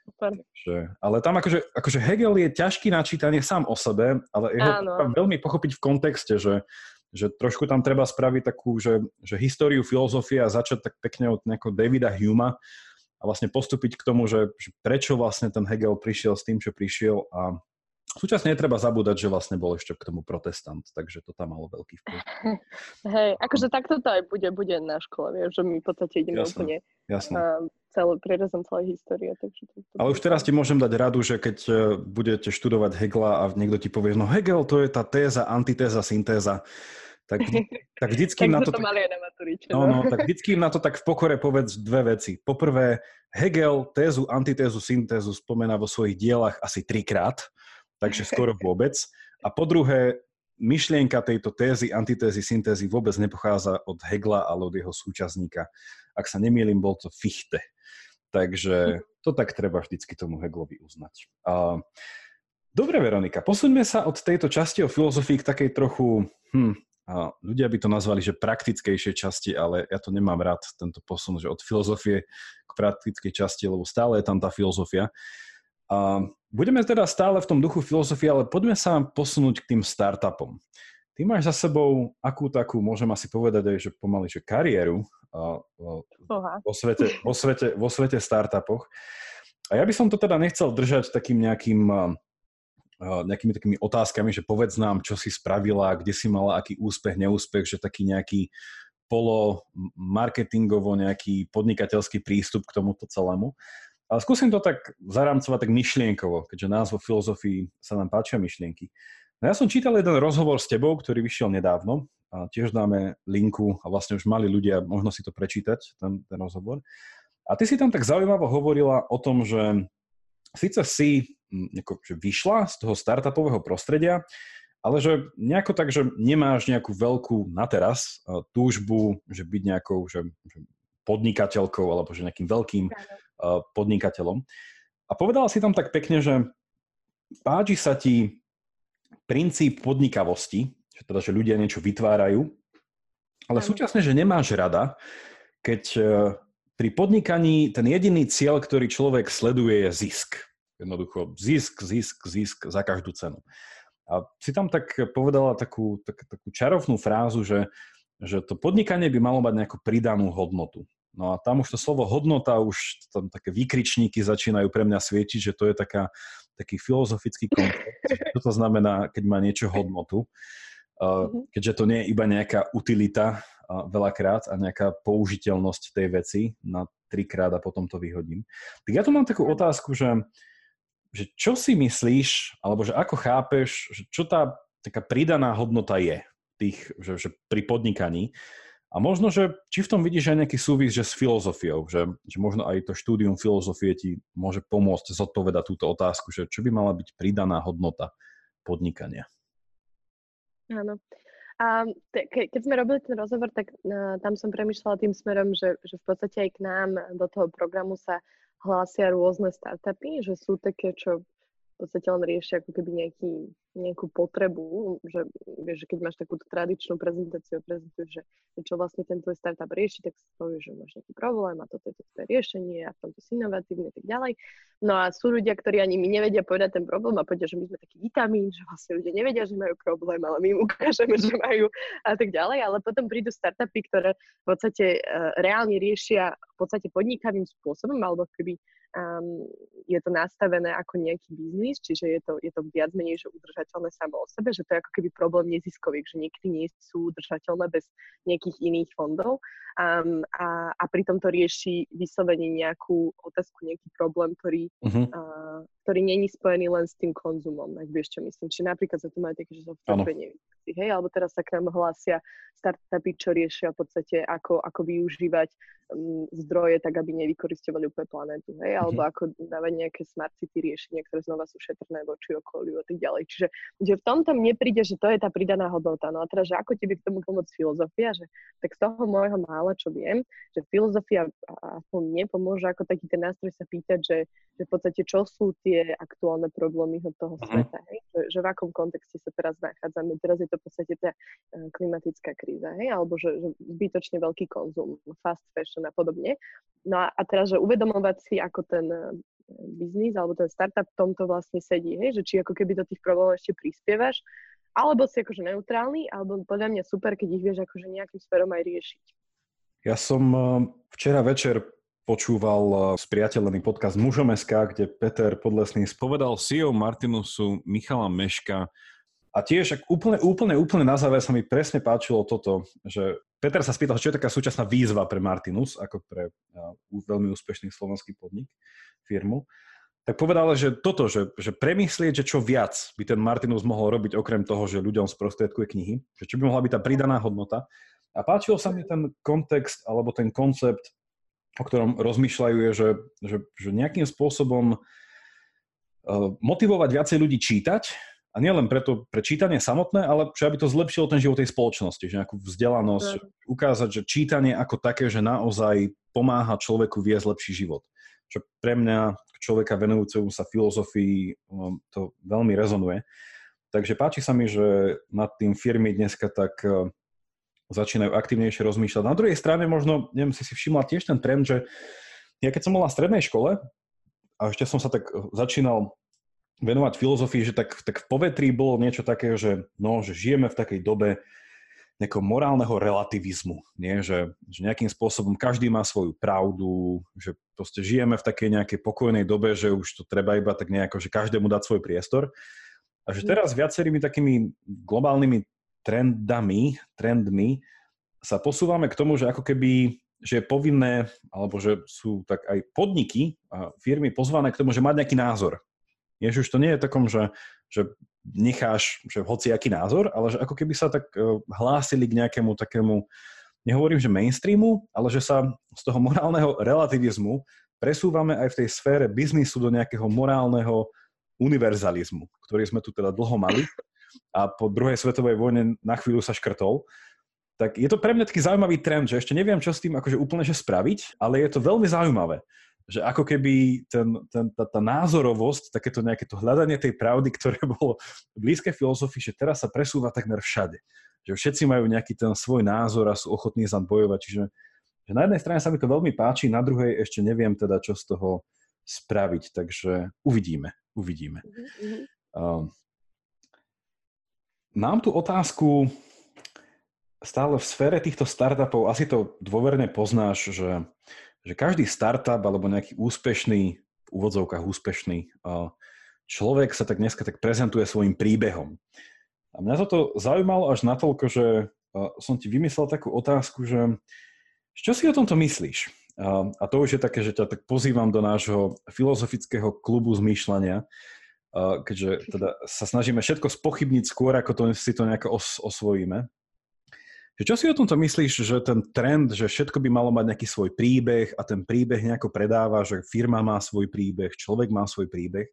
Speaker 2: Super.
Speaker 1: Takže, ale tam akože, akože Hegel je ťažký na čítanie sám o sebe, ale jeho Áno. veľmi pochopiť v kontexte, že, že trošku tam treba spraviť takú, že, že históriu filozofie a začať tak pekne od nejakého Davida Huma a vlastne postúpiť k tomu, že, že prečo vlastne ten Hegel prišiel s tým, čo prišiel a Súčasne netreba zabúdať, že vlastne bol ešte k tomu protestant, takže to tam malo veľký vplyv.
Speaker 2: Hej, akože takto to aj bude, bude na škole, vieš, že my v podstate ideme jasne, úplne jasne. Uh, celý, prierezom celej histórie. Takže to, to
Speaker 1: Ale už teraz ti môžem dať radu, že keď uh, budete študovať Hegla a niekto ti povie, no Hegel to je tá téza, antitéza, syntéza, tak, tak vždycky
Speaker 2: tak
Speaker 1: na to...
Speaker 2: to mali na maturite,
Speaker 1: no, no, tak vždycky na to tak v pokore povedz dve veci. Poprvé, Hegel tézu, antitézu, syntézu spomená vo svojich dielach asi trikrát takže skoro vôbec. A po druhé, myšlienka tejto tézy, antitézy, syntézy vôbec nepochádza od Hegla, ale od jeho súčasníka. Ak sa nemýlim, bol to Fichte. Takže to tak treba vždycky tomu Heglovi uznať. A, dobre, Veronika, posuňme sa od tejto časti o filozofii k takej trochu, hm, a ľudia by to nazvali, že praktickejšej časti, ale ja to nemám rád, tento posun, že od filozofie k praktickej časti, lebo stále je tam tá filozofia. A budeme teda stále v tom duchu filozofie, ale poďme sa posunúť k tým startupom. Ty máš za sebou akú takú, môžem asi povedať aj, že pomaly, že kariéru vo svete, vo, svete, vo svete startupoch. A ja by som to teda nechcel držať takým nejakým nejakými takými otázkami, že povedz nám, čo si spravila, kde si mala aký úspech, neúspech, že taký nejaký polo marketingovo nejaký podnikateľský prístup k tomuto celému. Ale skúsim to tak zarámcovať tak myšlienkovo, keďže nás vo filozofii sa nám páčia myšlienky. No ja som čítal jeden rozhovor s tebou, ktorý vyšiel nedávno. A tiež dáme linku a vlastne už mali ľudia možno si to prečítať, ten, ten rozhovor. A ty si tam tak zaujímavo hovorila o tom, že síce si nejako, že vyšla z toho startupového prostredia, ale že nejako tak, že nemáš nejakú veľkú na teraz túžbu, že byť nejakou že, že podnikateľkou alebo že nejakým veľkým podnikateľom. A povedala si tam tak pekne, že páči sa ti princíp podnikavosti, že teda, že ľudia niečo vytvárajú, ale súčasne, že nemáš rada, keď e, pri podnikaní ten jediný cieľ, ktorý človek sleduje, je zisk. Jednoducho zisk, zisk, zisk za každú cenu. A si tam tak povedala takú, tak, takú čarovnú frázu, že, že to podnikanie by malo mať nejakú pridanú hodnotu. No a tam už to slovo hodnota, už tam také výkričníky začínajú pre mňa svietiť, že to je taká, taký filozofický koncept. Čo to znamená, keď má niečo hodnotu? Mhm. Keďže to nie je iba nejaká utilita veľakrát a nejaká použiteľnosť tej veci na trikrát a potom to vyhodím. Tak ja tu mám takú otázku, že, že čo si myslíš, alebo že ako chápeš, že čo tá taká pridaná hodnota je tých, že, že pri podnikaní, a možno, že či v tom vidíš aj nejaký súvis že s filozofiou, že, že možno aj to štúdium filozofie ti môže pomôcť zodpovedať túto otázku, že čo by mala byť pridaná hodnota podnikania.
Speaker 2: Áno. A ke, keď sme robili ten rozhovor, tak uh, tam som premyšľala tým smerom, že, že v podstate aj k nám do toho programu sa hlásia rôzne startupy, že sú také, čo v podstate len riešia ako keby nejaký nejakú potrebu, že, vieš, keď máš takúto tradičnú prezentáciu, prezentuješ, že, čo vlastne ten tvoj startup rieši, tak si povieš, že máš nejaký problém a toto je to tvoje riešenie a v tomto si inovatívne a tak ďalej. No a sú ľudia, ktorí ani mi nevedia povedať ten problém a povedia, že my sme taký vitamín, že vlastne ľudia nevedia, že majú problém, ale my im ukážeme, že majú a tak ďalej. Ale potom prídu startupy, ktoré v podstate uh, reálne riešia v podstate podnikavým spôsobom, alebo keby um, je to nastavené ako nejaký biznis, čiže je to, je to viac menej že udržateľné samo o sebe, že to je ako keby problém neziskových, že niekedy nie sú udržateľné bez nejakých iných fondov um, a, a pritom to rieši vyslovene nejakú otázku, nejaký problém, ktorý, uh-huh. uh, ktorý není spojený len s tým konzumom, ak vieš čo myslím. Čiže napríklad za to majú také, že software veci, hej, alebo teraz sa k nám hlásia startupy, čo riešia v podstate, ako, ako využívať um, zdroje tak, aby nevykoristovali úplne planetu, hej, alebo mm-hmm. ako dávať nejaké smart city riešenia, ktoré znova sú šetrné voči okoliu a tak ďalej. Čiže že v tomto mne príde, že to je tá pridaná hodnota. No a teraz, že ako ti by k tomu pomôcť filozofia, že tak z toho môjho mála, čo viem, že filozofia aspoň mne pomôže ako taký ten nástroj sa pýtať, že, že v podstate čo sú tie aktuálne problémy od toho uh-huh. sveta, hej? Že, že v akom kontexte sa teraz nachádzame. Teraz je to v podstate tá e, klimatická kríza, hej? alebo že, že zbytočne veľký konzum, fast fashion a podobne. No a, a teraz, že uvedomovať si, ako ten e, biznis alebo ten startup v tomto vlastne sedí, hej? že či ako keby do tých problémov ešte prispievaš, alebo si akože neutrálny, alebo podľa mňa super, keď ich vieš akože nejakým smerom aj riešiť.
Speaker 1: Ja som e, včera večer počúval spriateľený podcast Mužom.sk, kde Peter Podlesný spovedal CEO Martinusu Michala Meška a tiež ak úplne, úplne, úplne na záver sa mi presne páčilo toto, že Peter sa spýtal, čo je taká súčasná výzva pre Martinus, ako pre uh, veľmi úspešný slovenský podnik, firmu. Tak povedal, že toto, že, že premyslieť, že čo viac by ten Martinus mohol robiť okrem toho, že ľuďom sprostredkuje knihy, že čo by mohla byť tá pridaná hodnota. A páčil sa mi ten kontext alebo ten koncept o ktorom rozmýšľajú, je, že, že, že nejakým spôsobom uh, motivovať viacej ľudí čítať, a nie len preto, pre čítanie samotné, ale že aby to zlepšilo ten život tej spoločnosti, že nejakú vzdelanosť, mm. ukázať, že čítanie ako také, že naozaj pomáha človeku viesť lepší život. Čo pre mňa, človeka venujúceho sa filozofii, um, to veľmi rezonuje. Takže páči sa mi, že nad tým firmy dneska tak uh, začínajú aktívnejšie rozmýšľať. Na druhej strane možno, neviem, si si všimla tiež ten trend, že ja keď som bol na strednej škole a ešte som sa tak eh, začínal venovať filozofii, že tak, tak v povetrí bolo niečo také, že, no, že žijeme v takej dobe nejakého morálneho relativizmu, nie? Že, že nejakým spôsobom každý má svoju pravdu, že proste žijeme v takej nejakej pokojnej dobe, že už to treba iba tak nejako, že každému dať svoj priestor. A že teraz viacerými takými globálnymi trendami, trendmi sa posúvame k tomu, že ako keby že je povinné, alebo že sú tak aj podniky a firmy pozvané k tomu, že mať nejaký názor. Je, že už to nie je takom, že, že necháš že hociaký názor, ale že ako keby sa tak e, hlásili k nejakému takému, nehovorím, že mainstreamu, ale že sa z toho morálneho relativizmu presúvame aj v tej sfére biznisu do nejakého morálneho univerzalizmu, ktorý sme tu teda dlho mali a po druhej svetovej vojne na chvíľu sa škrtol, tak je to pre mňa taký zaujímavý trend, že ešte neviem, čo s tým akože úplne že spraviť, ale je to veľmi zaujímavé. Že ako keby ten, ten, tá, tá názorovosť, takéto nejaké to hľadanie tej pravdy, ktoré bolo blízke filozofii, že teraz sa presúva takmer všade. Že všetci majú nejaký ten svoj názor a sú ochotní za bojovať. Čiže že na jednej strane sa mi to veľmi páči, na druhej ešte neviem teda, čo z toho spraviť. Takže uvidíme, uvidíme. Mm-hmm. Uh, Mám tu otázku stále v sfére týchto startupov, asi to dôverne poznáš, že, že každý startup alebo nejaký úspešný, v úvodzovkách úspešný človek sa tak dneska tak prezentuje svojim príbehom. A mňa toto zaujímalo až natoľko, že som ti vymyslel takú otázku, že čo si o tomto myslíš? A to už je také, že ťa tak pozývam do nášho filozofického klubu zmýšľania, keďže teda sa snažíme všetko spochybniť skôr, ako to, si to nejako os, osvojíme. Čo si o tomto myslíš, že ten trend, že všetko by malo mať nejaký svoj príbeh a ten príbeh nejako predáva, že firma má svoj príbeh, človek má svoj príbeh,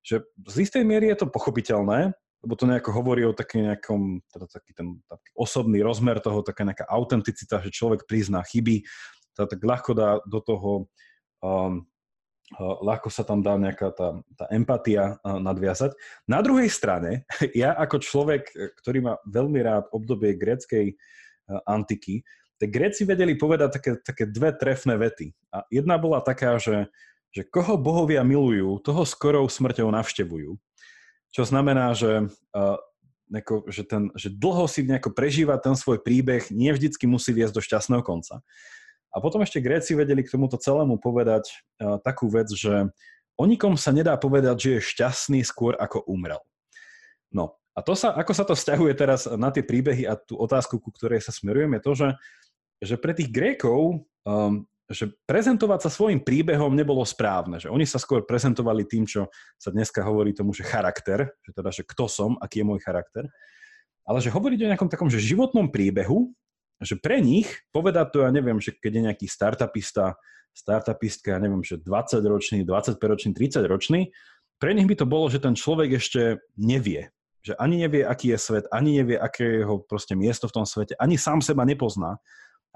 Speaker 1: že z istej miery je to pochopiteľné, lebo to nejako hovorí o taký nejakom, teda taký ten taký osobný rozmer toho, taká nejaká autenticita, že človek prizná chyby, teda tak ľahko dá do toho um, ľahko sa tam dá nejaká tá, tá empatia nadviazať. Na druhej strane, ja ako človek, e, ktorý má veľmi rád obdobie gréckej e, antiky, tak Gréci vedeli povedať také, také dve trefné vety. A jedna bola taká, že, že koho bohovia milujú, toho skorou smrťou navštevujú. Čo znamená, že, uh, neko, že, ten, že dlho si nejako prežíva ten svoj príbeh, nie vždycky musí viesť do šťastného konca. A potom ešte Gréci vedeli k tomuto celému povedať uh, takú vec, že o nikom sa nedá povedať, že je šťastný skôr ako umrel. No a to sa, ako sa to vzťahuje teraz na tie príbehy a tú otázku, ku ktorej sa smerujem, je to, že, že pre tých Grékov um, že prezentovať sa svojim príbehom nebolo správne, že oni sa skôr prezentovali tým, čo sa dneska hovorí tomu, že charakter, že teda, že kto som, aký je môj charakter. ale že hovoriť o nejakom takom že životnom príbehu, že pre nich povedať to, ja neviem, že keď je nejaký startupista, startupistka, ja neviem, že 20-ročný, 25-ročný, 30-ročný, pre nich by to bolo, že ten človek ešte nevie. Že ani nevie, aký je svet, ani nevie, aké je jeho proste miesto v tom svete, ani sám seba nepozná.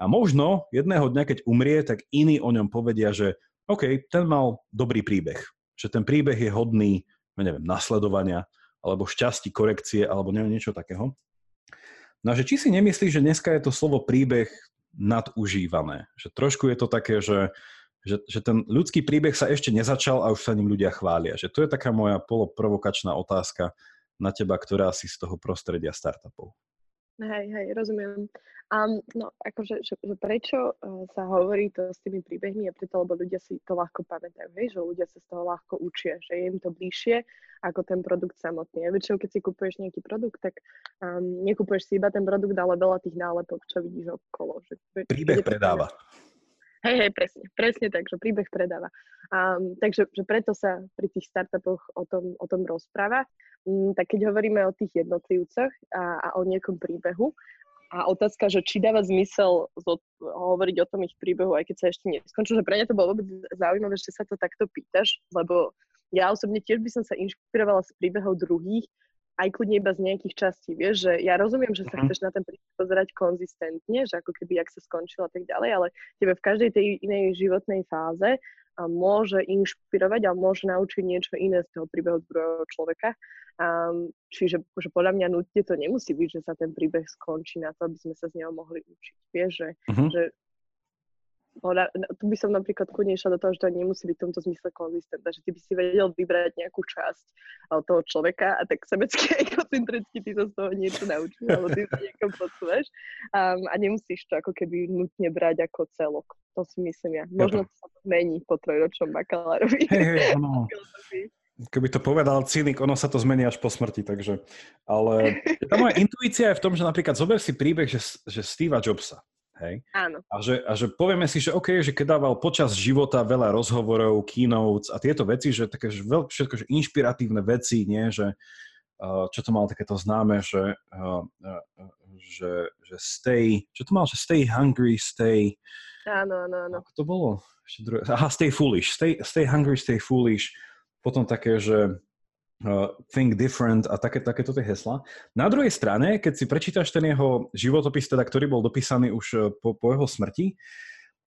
Speaker 1: A možno jedného dňa, keď umrie, tak iní o ňom povedia, že OK, ten mal dobrý príbeh. Že ten príbeh je hodný, neviem, nasledovania, alebo šťastí, korekcie, alebo neviem, niečo takého. No a že či si nemyslíš, že dneska je to slovo príbeh nadužívané? Že trošku je to také, že, že, že ten ľudský príbeh sa ešte nezačal a už sa ním ľudia chvália. Že to je taká moja poloprovokačná otázka na teba, ktorá si z toho prostredia startupov.
Speaker 2: Hej, hej, rozumiem. Um, no, akože, že, že prečo uh, sa hovorí to s tými príbehmi, je preto, lebo ľudia si to ľahko pamätajú, hej, že ľudia sa z toho ľahko učia, že je im to bližšie ako ten produkt samotný. A väčšinou, keď si kupuješ nejaký produkt, tak um, nekupuješ si iba ten produkt, ale veľa tých nálepok, čo vidíš okolo. Že,
Speaker 1: Príbeh predáva.
Speaker 2: Hej, hej, presne, presne tak, že príbeh predáva. Um, takže že preto sa pri tých startupoch o tom, o tom rozpráva. Um, tak keď hovoríme o tých jednotlivcoch a, a o niekom príbehu, a otázka, že či dáva zmysel hovoriť o tom ich príbehu, aj keď sa ešte neskončil, že pre mňa to bolo vôbec zaujímavé, že sa to takto pýtaš, lebo ja osobne tiež by som sa inšpirovala z príbehov druhých, aj kľudne iba z nejakých častí, vieš, že ja rozumiem, že sa uh-huh. chceš na ten príbeh pozerať konzistentne, že ako keby, jak sa skončil a tak ďalej, ale tebe v každej tej inej životnej fáze a môže inšpirovať a môže naučiť niečo iné z toho príbehu druhého človeka. Um, čiže že podľa mňa nutne to nemusí byť, že sa ten príbeh skončí na to, aby sme sa z neho mohli učiť. Vieš, že, uh-huh. že No, tu by som napríklad kľudne išla do toho, že to nemusí byť v tomto zmysle konzistentné, že ty by si vedel vybrať nejakú časť toho človeka a tak sebecky egocentricky ty sa z toho niečo naučíš, alebo ty sa niekam podsúvaš um, a nemusíš to ako keby nutne brať ako celok. To si myslím ja. Možno to sa to mení po trojročnom bakalárovi.
Speaker 1: Hey, hey, no. Keby to povedal cynik, ono sa to zmení až po smrti, takže... Ale tá moja intuícia je v tom, že napríklad zober si príbeh, že, že Steva Jobsa. Hej?
Speaker 2: Áno.
Speaker 1: A že, a že povieme si, že OK, že keď dával počas života veľa rozhovorov, keynotes a tieto veci, že také že veľ, všetko, že inšpiratívne veci, nie, že uh, čo to mal takéto známe, že, uh, uh, že, že stay, čo to mal, že stay hungry, stay...
Speaker 2: Áno, áno, áno.
Speaker 1: Ako to bolo? Ešte druhé, aha, stay foolish, stay, stay hungry, stay foolish. Potom také, že uh, think different a také, takéto tie hesla. Na druhej strane, keď si prečítaš ten jeho životopis, teda, ktorý bol dopísaný už uh, po, po jeho smrti,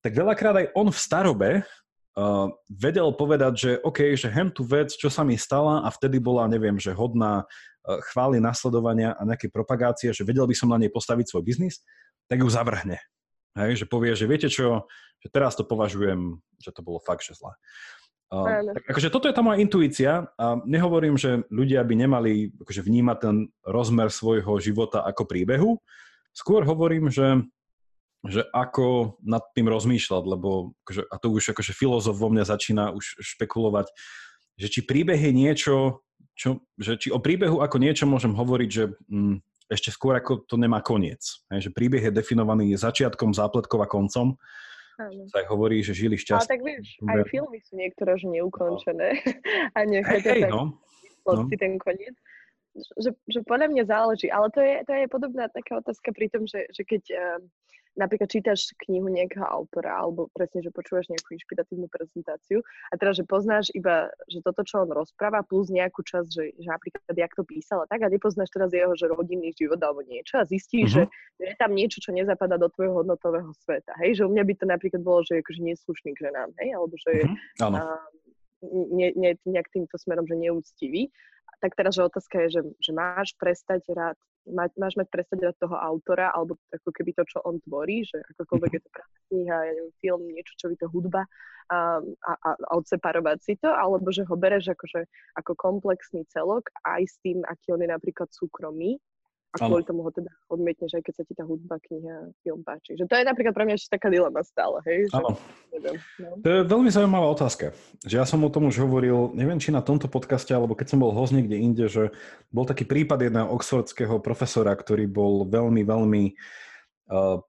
Speaker 1: tak veľakrát aj on v starobe uh, vedel povedať, že OK, že hem tú vec, čo sa mi stala a vtedy bola, neviem, že hodná uh, chvály, nasledovania a nejaké propagácie, že vedel by som na nej postaviť svoj biznis, tak ju zavrhne. Hej, že povie, že viete čo, že teraz to považujem, že to bolo fakt, že zlé. Uh, tak akože toto je tá moja intuícia a nehovorím, že ľudia by nemali akože vnímať ten rozmer svojho života ako príbehu. Skôr hovorím, že, že ako nad tým rozmýšľať, lebo akože, a to už akože filozof vo mne začína už špekulovať, že či príbeh je niečo, čo, že či o príbehu ako niečo môžem hovoriť, že mm, ešte skôr ako to nemá koniec. Hej, že príbeh je definovaný začiatkom, zápletkom a koncom Áno. sa aj hovorí, že žili šťastne.
Speaker 2: Ale tak vieš, aj filmy sú niektoré že neukončené no. a necháte
Speaker 1: hey, hey, no.
Speaker 2: no. ten koniec. Že, že podľa mňa záleží, ale to je, to je podobná taká otázka pri tom, že, že keď uh, napríklad čítaš knihu nejakého autora alebo presne, že počúvaš nejakú inšpiratívnu prezentáciu a teraz, že poznáš iba, že toto, čo on rozpráva, plus nejakú časť, že, že napríklad, jak to písal a tak? A nepoznáš teraz jeho, že rodinný život alebo niečo a zistíš, uh-huh. že je tam niečo, čo nezapadá do tvojho hodnotového sveta, hej, že u mňa by to napríklad bolo, že je akože neslušný k ženám, hej, alebo že je uh-huh. uh, ne, ne, nejak týmto smerom, že neúctivý tak teraz, že otázka je, že, že máš prestať rád mať, máš mať prestať rád toho autora, alebo ako keby to, čo on tvorí, že akokoľvek je to práve kniha, ja neviem, film, niečo, čo by to hudba a, a, a odseparovať si to, alebo že ho bereš akože, ako komplexný celok aj s tým, aký on je napríklad súkromný kvôli tomu ho teda odmietneš, aj keď sa ti tá hudba, kniha, film páči. Že to je napríklad pre mňa ešte taká dilema stále, hej? Že,
Speaker 1: neviem, no. To je veľmi zaujímavá otázka. Že ja som o tom už hovoril, neviem, či na tomto podcaste, alebo keď som bol host niekde inde, že bol taký prípad jedného oxfordského profesora, ktorý bol veľmi, veľmi uh,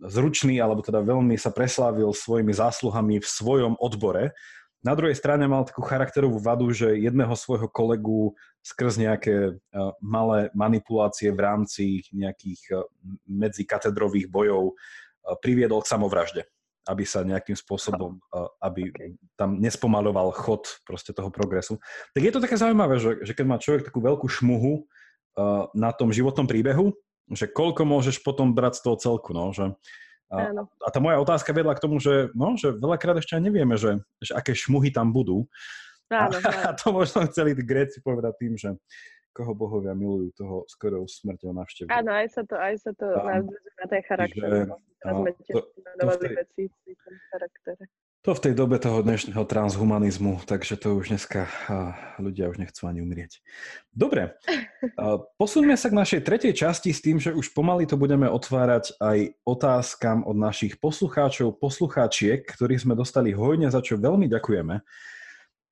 Speaker 1: zručný, alebo teda veľmi sa preslávil svojimi zásluhami v svojom odbore na druhej strane mal takú charakterovú vadu, že jedného svojho kolegu skrz nejaké uh, malé manipulácie v rámci nejakých uh, medzikatedrových bojov uh, priviedol k samovražde aby sa nejakým spôsobom, aby tam nespomaloval chod proste toho progresu. Tak je to také zaujímavé, že, že keď má človek takú veľkú šmuhu na tom životnom príbehu, že koľko môžeš potom brať z toho celku, no, že a, a tá moja otázka vedla k tomu, že, no, že veľakrát ešte nevieme, že, že aké šmuhy tam budú. Áno, a, a to možno chceli Gréci povedať tým, že koho bohovia milujú, toho skoro smrťou navštevujú.
Speaker 2: Áno, aj sa to, aj sa to na tej charakter. Teraz sme to, to, v tej, veci v tom charaktere.
Speaker 1: To v tej dobe toho dnešného transhumanizmu, takže to už dneska ľudia už nechcú ani umrieť. Dobre, posuňme sa k našej tretej časti s tým, že už pomaly to budeme otvárať aj otázkam od našich poslucháčov, poslucháčiek, ktorých sme dostali hojne, za čo veľmi ďakujeme.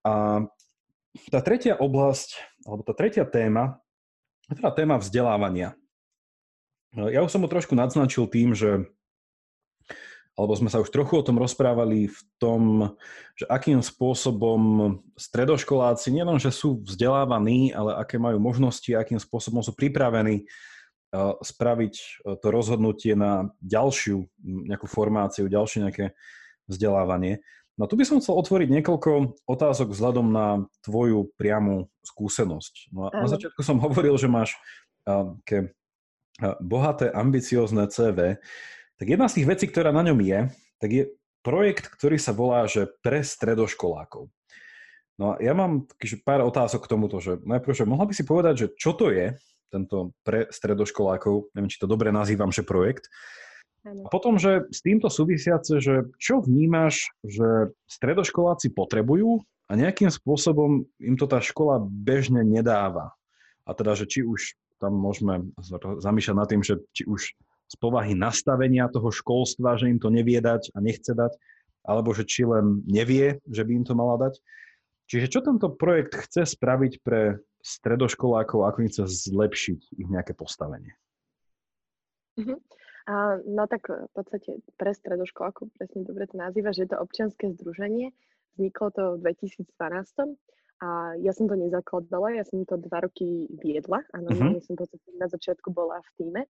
Speaker 1: A tá tretia oblasť, alebo tá tretia téma, teda téma vzdelávania. Ja už som ho trošku nadznačil tým, že alebo sme sa už trochu o tom rozprávali v tom, že akým spôsobom stredoškoláci nielen, že sú vzdelávaní, ale aké majú možnosti, akým spôsobom sú pripravení uh, spraviť uh, to rozhodnutie na ďalšiu nejakú formáciu, ďalšie nejaké vzdelávanie. No tu by som chcel otvoriť niekoľko otázok vzhľadom na tvoju priamu skúsenosť. No a na začiatku som hovoril, že máš uh, bohaté, ambiciozne CV tak jedna z tých vecí, ktorá na ňom je, tak je projekt, ktorý sa volá, že pre stredoškolákov. No a ja mám pár otázok k tomuto, že najprv, že mohla by si povedať, že čo to je, tento pre stredoškolákov, neviem, či to dobre nazývam, že projekt. A potom, že s týmto súvisiace, že čo vnímaš, že stredoškoláci potrebujú a nejakým spôsobom im to tá škola bežne nedáva. A teda, že či už tam môžeme zamýšľať nad tým, že či už z povahy nastavenia toho školstva, že im to nevie dať a nechce dať, alebo že či len nevie, že by im to mala dať. Čiže čo tento projekt chce spraviť pre stredoškolákov, ako im chce zlepšiť ich nejaké postavenie?
Speaker 2: Uh-huh. A, no tak v podstate pre stredoškolákov, presne dobre to nazýva, že je to občianske združenie. Vzniklo to v 2012 a ja som to nezakladala, ja som to dva roky viedla normálne uh-huh. som to na začiatku bola v týme.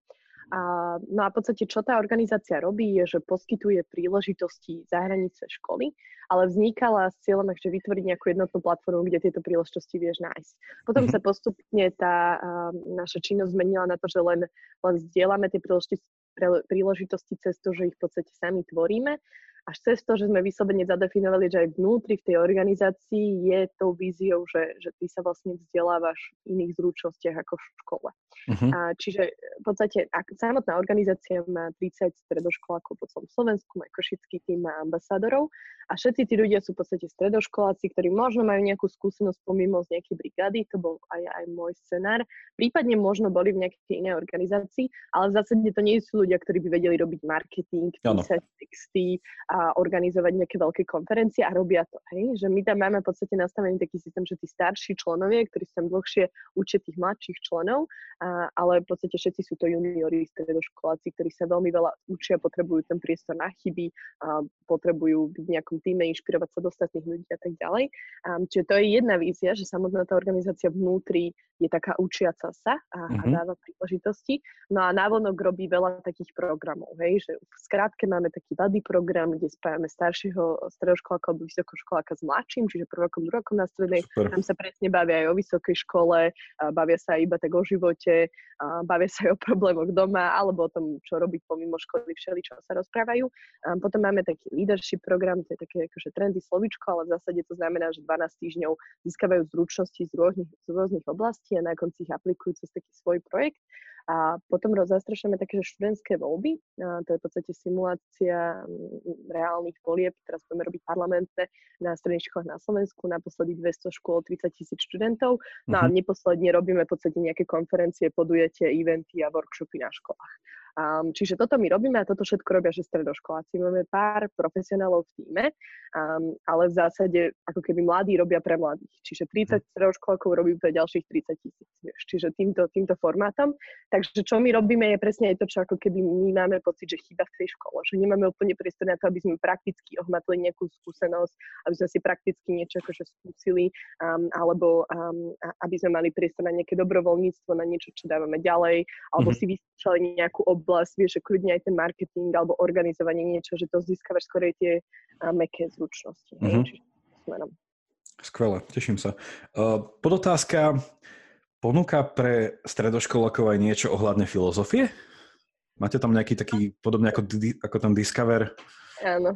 Speaker 2: A, no a v podstate, čo tá organizácia robí, je, že poskytuje príležitosti za hranice školy, ale vznikala s cieľom ešte vytvoriť nejakú jednotnú platformu, kde tieto príležitosti vieš nájsť. Potom mm-hmm. sa postupne tá uh, naša činnosť zmenila na to, že len, len zdieľame tie príležitosti, príležitosti cez to, že ich v podstate sami tvoríme až cez to, že sme vyslovene zadefinovali, že aj vnútri v tej organizácii je tou víziou, že, že ty sa vlastne vzdelávaš v iných zručnostiach ako v škole. Uh-huh. A čiže v podstate ak samotná organizácia má 30 stredoškolákov po celom Slovensku, má košický tým má ambasádorov a všetci tí ľudia sú v podstate stredoškoláci, ktorí možno majú nejakú skúsenosť pomimo z nejakej brigády, to bol aj, aj môj scenár, prípadne možno boli v nejakej inej organizácii, ale v zásade to nie sú ľudia, ktorí by vedeli robiť marketing, písať texty a organizovať nejaké veľké konferencie a robia to. Hej? Že my tam máme v podstate nastavený taký systém, že tí starší členovia, ktorí sa tam dlhšie učia tých mladších členov, a, ale v podstate všetci sú to juniori, stredoškoláci, ktorí sa veľmi veľa učia, potrebujú ten priestor na chyby, a potrebujú byť v nejakom týme, inšpirovať sa do ostatných ľudí a tak ďalej. A, čiže to je jedna vízia, že samotná tá organizácia vnútri je taká učiaca sa a, mm-hmm. a mhm. dáva príležitosti. No a návonok robí veľa takých programov, hej, že v skrátke máme taký buddy program, kde spájame staršieho stredoškoláka alebo vysokoškoláka s mladším, čiže prvokom, druhokom na strednej. Super. Tam sa presne bavia aj o vysokej škole, bavia sa iba tak o živote, bavia sa aj o problémoch doma, alebo o tom, čo robiť pomimo školy, všeli, čo sa rozprávajú. Potom máme taký leadership program, to je také akože trendy slovičko, ale v zásade to znamená, že 12 týždňov získavajú zručnosti z rôznych, z rôznych oblastí a na konci ich aplikujú cez taký svoj projekt. A potom zastrešujeme také, že študentské voľby, a to je v podstate simulácia mm, reálnych volieb, teraz budeme robiť parlamentné na stredných školách na Slovensku, naposledy 200 škôl, 30 tisíc študentov, no a mhm. neposledne robíme v podstate nejaké konferencie, podujatie, eventy a workshopy na školách. Um, čiže toto my robíme a toto všetko robia, že stredoškoláci. Máme pár profesionálov v týme, um, ale v zásade ako keby mladí robia pre mladých. Čiže 30 mhm. stredoškolákov robí pre ďalších 30 tisíc. Čiže týmto, týmto formátom. Takže čo my robíme je presne aj to, čo ako keby my máme pocit, že chýba v tej škole. Že nemáme úplne priestor na to, aby sme prakticky ohmatli nejakú skúsenosť, aby sme si prakticky niečo akože skúsili, um, alebo um, aby sme mali priestor na nejaké dobrovoľníctvo, na niečo, čo dávame ďalej, alebo mm-hmm. si vyskúšali nejakú oblasť oblasť, vieš, že kľudne aj ten marketing alebo organizovanie niečo, že to získavaš skorej tie uh, meké zručnosti. Mm-hmm. Čiže smerom.
Speaker 1: Skvelé, teším sa. Uh, podotázka, ponúka pre stredoškolákov aj niečo ohľadne filozofie? Máte tam nejaký taký, podobne ako, ako ten Discover?
Speaker 2: Áno.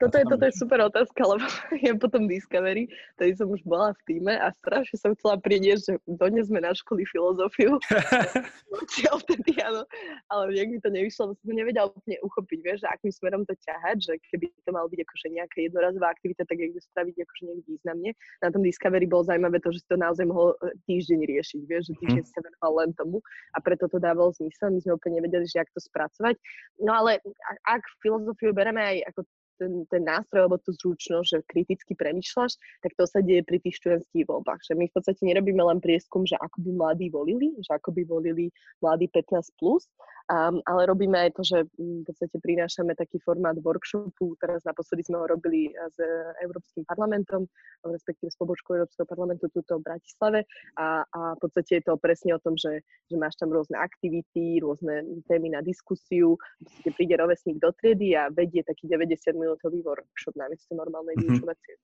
Speaker 2: Toto je, toto je super otázka, lebo ja potom Discovery, tady som už bola v týme a strašne som chcela priniesť, že dodnes sme na školy filozofiu. vtedy, áno, ale nejak mi to nevyšlo, lebo som to nevedela úplne uchopiť, vieš, že akým smerom to ťahať, že keby to mal byť akože nejaká jednorazová aktivita, tak jak spraviť akože nejak významne. Na tom Discovery bolo zaujímavé to, že si to naozaj mohol e, týždeň riešiť, vieš, že týždeň mm. sa venoval len tomu a preto to dávalo zmysel. My sme úplne nevedeli, že jak to spracovať. No ale ak filozofiu bereme aj ako ten, ten nástroj alebo tú zručnosť, že kriticky premyšľaš, tak to sa deje pri tých študentských voľbách. Že my v podstate nerobíme len prieskum, že ako by mladí volili, že ako by volili mladí 15+, plus, um, ale robíme aj to, že mm, v podstate prinášame taký formát workshopu. Teraz naposledy sme ho robili s Európskym parlamentom, respektíve s pobočkou Európskeho parlamentu tuto v Bratislave a, a v podstate je to presne o tom, že, že máš tam rôzne aktivity, rôzne témy na diskusiu, v príde rovesník do triedy a vedie taký 90 minútový workshop namiesto normálnej mm-hmm. vyučovacej.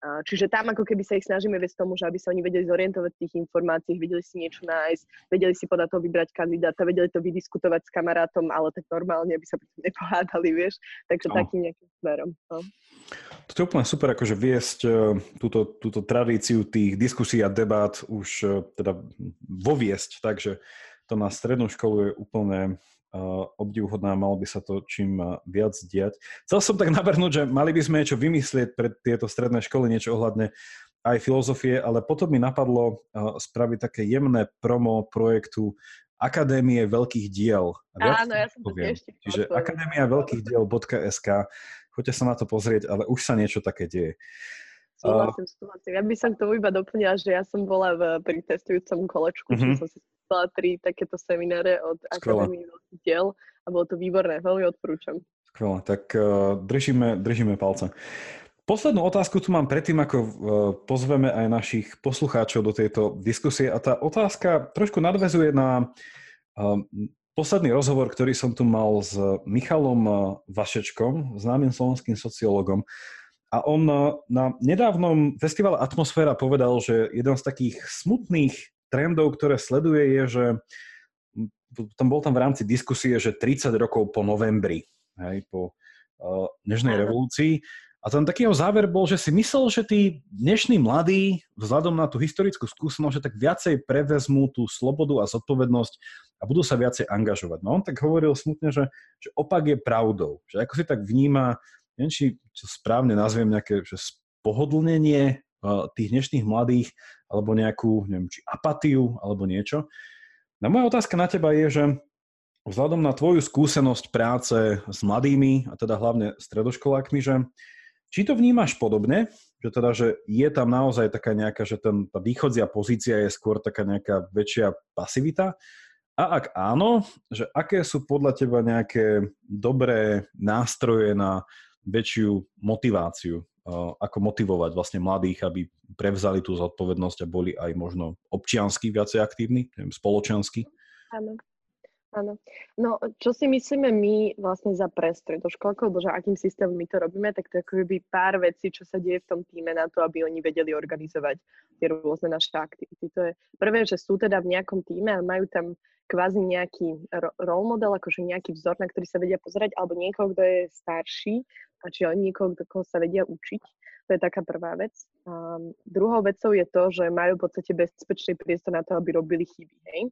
Speaker 2: Čiže tam ako keby sa ich snažíme viesť tomu, že aby sa oni vedeli zorientovať v tých informáciách, vedeli si niečo nájsť, vedeli si podľa toho vybrať kandidáta, vedeli to vydiskutovať s kamarátom, ale tak normálne, aby sa potom nepohádali, vieš. Takže no. takým nejakým smerom. No.
Speaker 1: To je úplne super, akože viesť e, túto, túto tradíciu tých diskusí a debát už e, teda voviesť, takže to na strednú školu je úplne obdivuhodná, malo by sa to čím viac diať. Chcel som tak navrhnúť, že mali by sme niečo vymyslieť pre tieto stredné školy, niečo ohľadne aj filozofie, ale potom mi napadlo spraviť také jemné promo projektu Akadémie veľkých diel.
Speaker 2: Viac Áno, ja som to tiež
Speaker 1: Čiže Akadémia veľkých diel.sk Choďte sa na to pozrieť, ale už sa niečo také deje.
Speaker 2: Súhlasím, súhlasím. Ja by som tomu iba doplnila, že ja som bola v, pri testujúcom kolečku, mm-hmm. že som si spala tri takéto semináre od Akadémie diel a bolo to výborné, veľmi odporúčam.
Speaker 1: Skvelé, tak uh, držíme, držíme palce. Poslednú otázku tu mám predtým, ako uh, pozveme aj našich poslucháčov do tejto diskusie a tá otázka trošku nadvezuje na uh, posledný rozhovor, ktorý som tu mal s Michalom Vašečkom, známym slovenským sociológom. A on na nedávnom festivale Atmosféra povedal, že jeden z takých smutných trendov, ktoré sleduje, je, že tam bol tam v rámci diskusie, že 30 rokov po novembri, hej, po uh, Nežnej revolúcii. A tam taký jeho záver bol, že si myslel, že tí dnešní mladí, vzhľadom na tú historickú skúsenosť, že tak viacej prevezmú tú slobodu a zodpovednosť a budú sa viacej angažovať. No on tak hovoril smutne, že, že opak je pravdou. Že ako si tak vníma neviem, či čo správne nazviem nejaké že pohodlnenie uh, tých dnešných mladých, alebo nejakú, neviem, či apatiu, alebo niečo. No moja otázka na teba je, že vzhľadom na tvoju skúsenosť práce s mladými, a teda hlavne stredoškolákmi, že či to vnímaš podobne, že teda, že je tam naozaj taká nejaká, že ten, tá východzia pozícia je skôr taká nejaká väčšia pasivita, a ak áno, že aké sú podľa teba nejaké dobré nástroje na väčšiu motiváciu, ako motivovať vlastne mladých, aby prevzali tú zodpovednosť a boli aj možno občiansky viacej aktívni, neviem, spoločensky?
Speaker 2: Áno. Áno. No, čo si myslíme my vlastne za prestroj do školky, alebo že akým systémom my to robíme, tak to je ako pár vecí, čo sa deje v tom týme na to, aby oni vedeli organizovať tie rôzne naše aktivity. To je prvé, že sú teda v nejakom týme a majú tam kvázi nejaký role model, akože nejaký vzor, na ktorý sa vedia pozerať, alebo niekoho, kto je starší, a či niekoho, koho sa vedia učiť. To je taká prvá vec. Um, druhou vecou je to, že majú v podstate bezpečný priestor na to, aby robili chyby. Hej?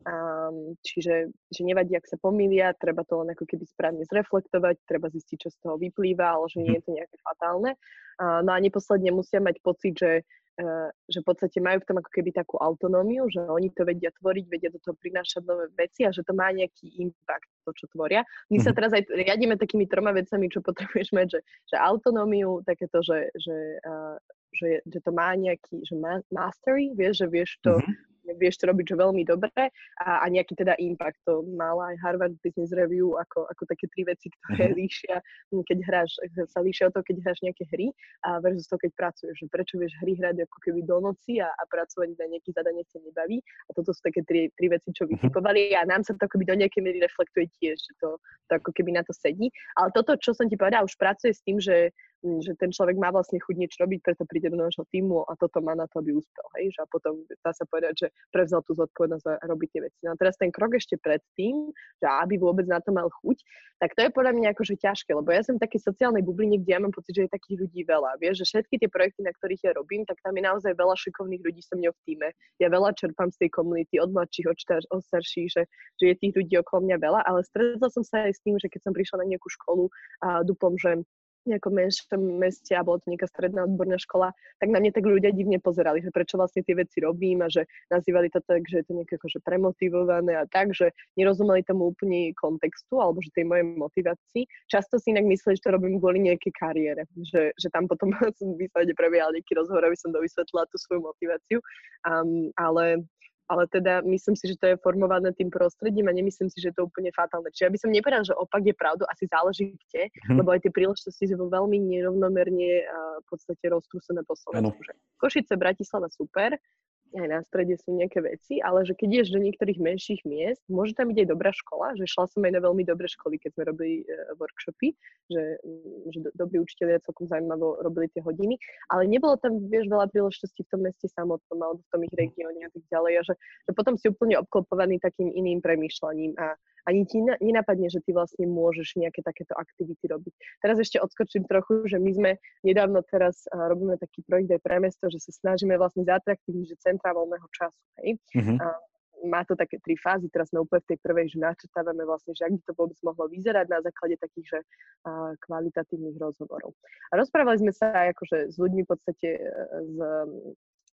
Speaker 2: Um, čiže že nevadí, ak sa pomýlia, treba to len ako keby správne zreflektovať, treba zistiť, čo z toho vyplýva, ale že nie je to nejaké fatálne. Uh, no a neposledne musia mať pocit, že uh, že v podstate majú v tom ako keby takú autonómiu, že oni to vedia tvoriť, vedia do toho prinášať nové veci a že to má nejaký impact, to, čo tvoria. My sa mhm. teraz aj riadíme takými troma vecami, čo potrebuješ mať, že, že autonómiu, takéto, že, že, uh, že, že to má nejaký, že mastery, vieš, že vieš to mm-hmm vieš to robiť že veľmi dobre a, a nejaký teda impact. To mala aj Harvard Business Review ako, ako také tri veci, ktoré uh-huh. líšia, keď hráš, sa líšia o to, keď hráš nejaké hry a versus to, keď pracuješ. Že prečo vieš hry hrať ako keby do noci a, a pracovať na nejaký zadanie sa nebaví. A toto sú také tri, tri veci, čo mhm. vytipovali a nám sa to akoby do nejakej miery reflektuje tiež, že to, to ako keby na to sedí. Ale toto, čo som ti povedala, už pracuje s tým, že že ten človek má vlastne chuť niečo robiť, preto príde do nášho týmu a toto má na to, aby úspel. Hej? Že a potom dá sa povedať, že prevzal tú zodpovednosť a robí tie veci. No a teraz ten krok ešte pred tým, že aby vôbec na to mal chuť, tak to je podľa mňa akože ťažké, lebo ja som v sociálnej bubline, kde ja mám pocit, že je takých ľudí veľa. Vieš, že všetky tie projekty, na ktorých ja robím, tak tam je naozaj veľa šikovných ľudí so mňou v týme. Ja veľa čerpám z tej komunity, od mladších, od, štar, od starších, že, že je tých ľudí okolo mňa veľa, ale stretla som sa aj s tým, že keď som prišla na nejakú školu a dúfam, že nejakom menšom meste a bola to nejaká stredná odborná škola, tak na mňa tak ľudia divne pozerali, že prečo vlastne tie veci robím a že nazývali to tak, že je to nejaké akože premotivované a tak, že nerozumeli tomu úplne kontextu alebo že tej mojej motivácii. Často si inak mysleli, že to robím kvôli nejakej kariére, že, že tam potom som výsledne prebiehal nejaký rozhovor, aby som dovysvetlila tú svoju motiváciu. Um, ale ale teda myslím si, že to je formované tým prostredím a nemyslím si, že je to úplne fatálne. Čiže ja by som nepovedala, že opak je pravdu, asi záleží kde, hm. lebo aj tie príležitosti sú veľmi nerovnomerne v podstate roztrúsené po Slovensku. Košice, Bratislava super, aj na strede sú nejaké veci, ale že keď ideš do niektorých menších miest, môže tam byť aj dobrá škola, že šla som aj na veľmi dobré školy, keď sme robili uh, workshopy, že, že do, dobrí učiteľia celkom zaujímavo robili tie hodiny, ale nebolo tam, vieš, veľa príležitostí v tom meste samotnom alebo v tom ich regióne a tak ďalej a že, že potom si úplne obklopovaný takým iným premýšľaním a ani ti nenapadne, že ty vlastne môžeš nejaké takéto aktivity robiť. Teraz ešte odskočím trochu, že my sme nedávno teraz uh, robíme taký projekt aj pre mesto, že sa snažíme vlastne zatraktívniť, že centra voľného času. Hej? Mm-hmm. Uh, má to také tri fázy, teraz sme úplne v tej prvej, že načrtávame vlastne, že ak by to vôbec mohlo vyzerať na základe takých, že uh, kvalitatívnych rozhovorov. A rozprávali sme sa aj akože s ľuďmi v podstate z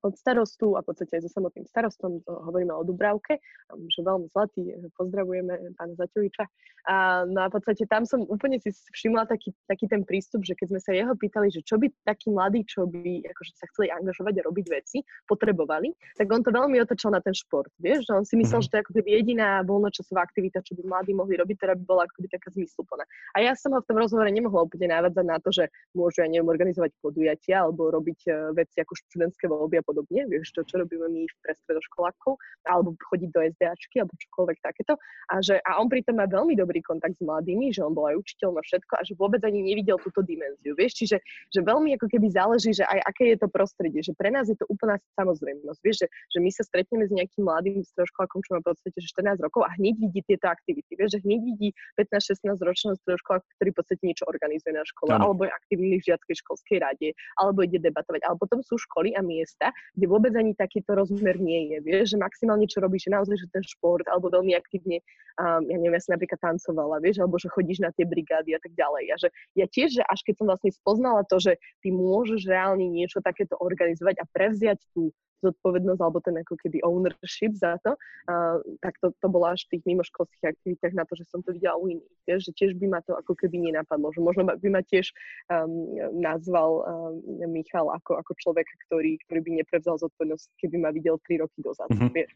Speaker 2: od starostu a v podstate aj so samotným starostom, hovoríme o Dubravke, že veľmi zlatý, pozdravujeme pána Zaťoviča. A, no a v podstate tam som úplne si všimla taký, taký ten prístup, že keď sme sa jeho pýtali, že čo by takí mladí, čo by akože sa chceli angažovať a robiť veci, potrebovali, tak on to veľmi otočil na ten šport. Vieš, že on si myslel, mm-hmm. že to je ako keby jediná voľnočasová aktivita, čo by mladí mohli robiť, ktorá by bola ako keby taká zmysluplná. A ja som ho v tom rozhovore nemohla úplne návádzať na to, že môžu ja neviem organizovať podujatia alebo robiť uh, veci ako študentské voľby a podobne, vieš, to, čo robíme my pre stredoškolákov, alebo chodiť do SDAčky, alebo čokoľvek takéto. A, že, a on pritom má veľmi dobrý kontakt s mladými, že on bol aj učiteľ na všetko a že vôbec ani nevidel túto dimenziu, vieš, čiže že veľmi ako keby záleží, že aj aké je to prostredie, že pre nás je to úplná samozrejmosť, vieš, že, že my sa stretneme s nejakým mladým stredoškolákom, čo má v podstate že 14 rokov a hneď vidí tieto aktivity, vieš, že hneď vidí 15-16 ročného stredoškoláka, ktorý v podstate niečo organizuje na škole, ano. alebo je aktívny v žiackej školskej rade, alebo ide debatovať, ale potom sú školy a miesta, kde vôbec ani takýto rozmer nie je. Vieš, že maximálne čo robíš, že naozaj, že ten šport, alebo veľmi aktívne, um, ja neviem, ja som napríklad tancovala, vieš, alebo že chodíš na tie brigády a tak ďalej. A že ja tiež, že až keď som vlastne spoznala to, že ty môžeš reálne niečo takéto organizovať a prevziať tú zodpovednosť alebo ten ako keby ownership za to, uh, tak to, to bolo až v tých mimoškolských aktivitách na to, že som to videla u iných. Vieš, že tiež by ma to ako keby nenapadlo, že možno by ma tiež um, nazval um, Michal ako, ako človek, ktorý, ktorý by neprevzal zodpovednosť, keby ma videl 3 roky dozadu. Mm-hmm. Vieš.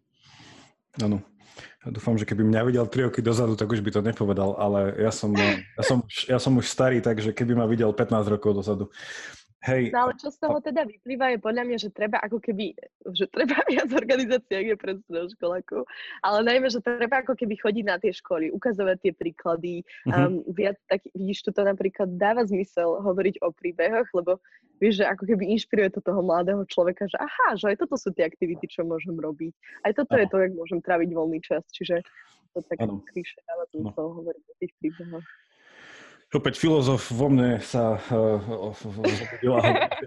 Speaker 1: Áno. Ja dúfam, že keby mňa videl 3 roky dozadu, tak už by to nepovedal, ale ja som, ja som, ja som už starý, takže keby ma videl 15 rokov dozadu,
Speaker 2: Hej. No ale čo z toho teda vyplýva je podľa mňa, že treba ako keby, že treba viac organizácií, ak je pre školákov, ale najmä, že treba ako keby chodiť na tie školy, ukazovať tie príklady, mm-hmm. um, viac tak, vidíš, to napríklad dáva zmysel hovoriť o príbehoch, lebo vieš, že ako keby inšpiruje to toho mladého človeka, že aha, že aj toto sú tie aktivity, čo môžem robiť. Aj toto ano. je to, jak môžem tráviť voľný čas, čiže to tak klišé dáva zmysel hovoriť o tých príbehoch.
Speaker 1: Opäť filozof vo mne sa uh,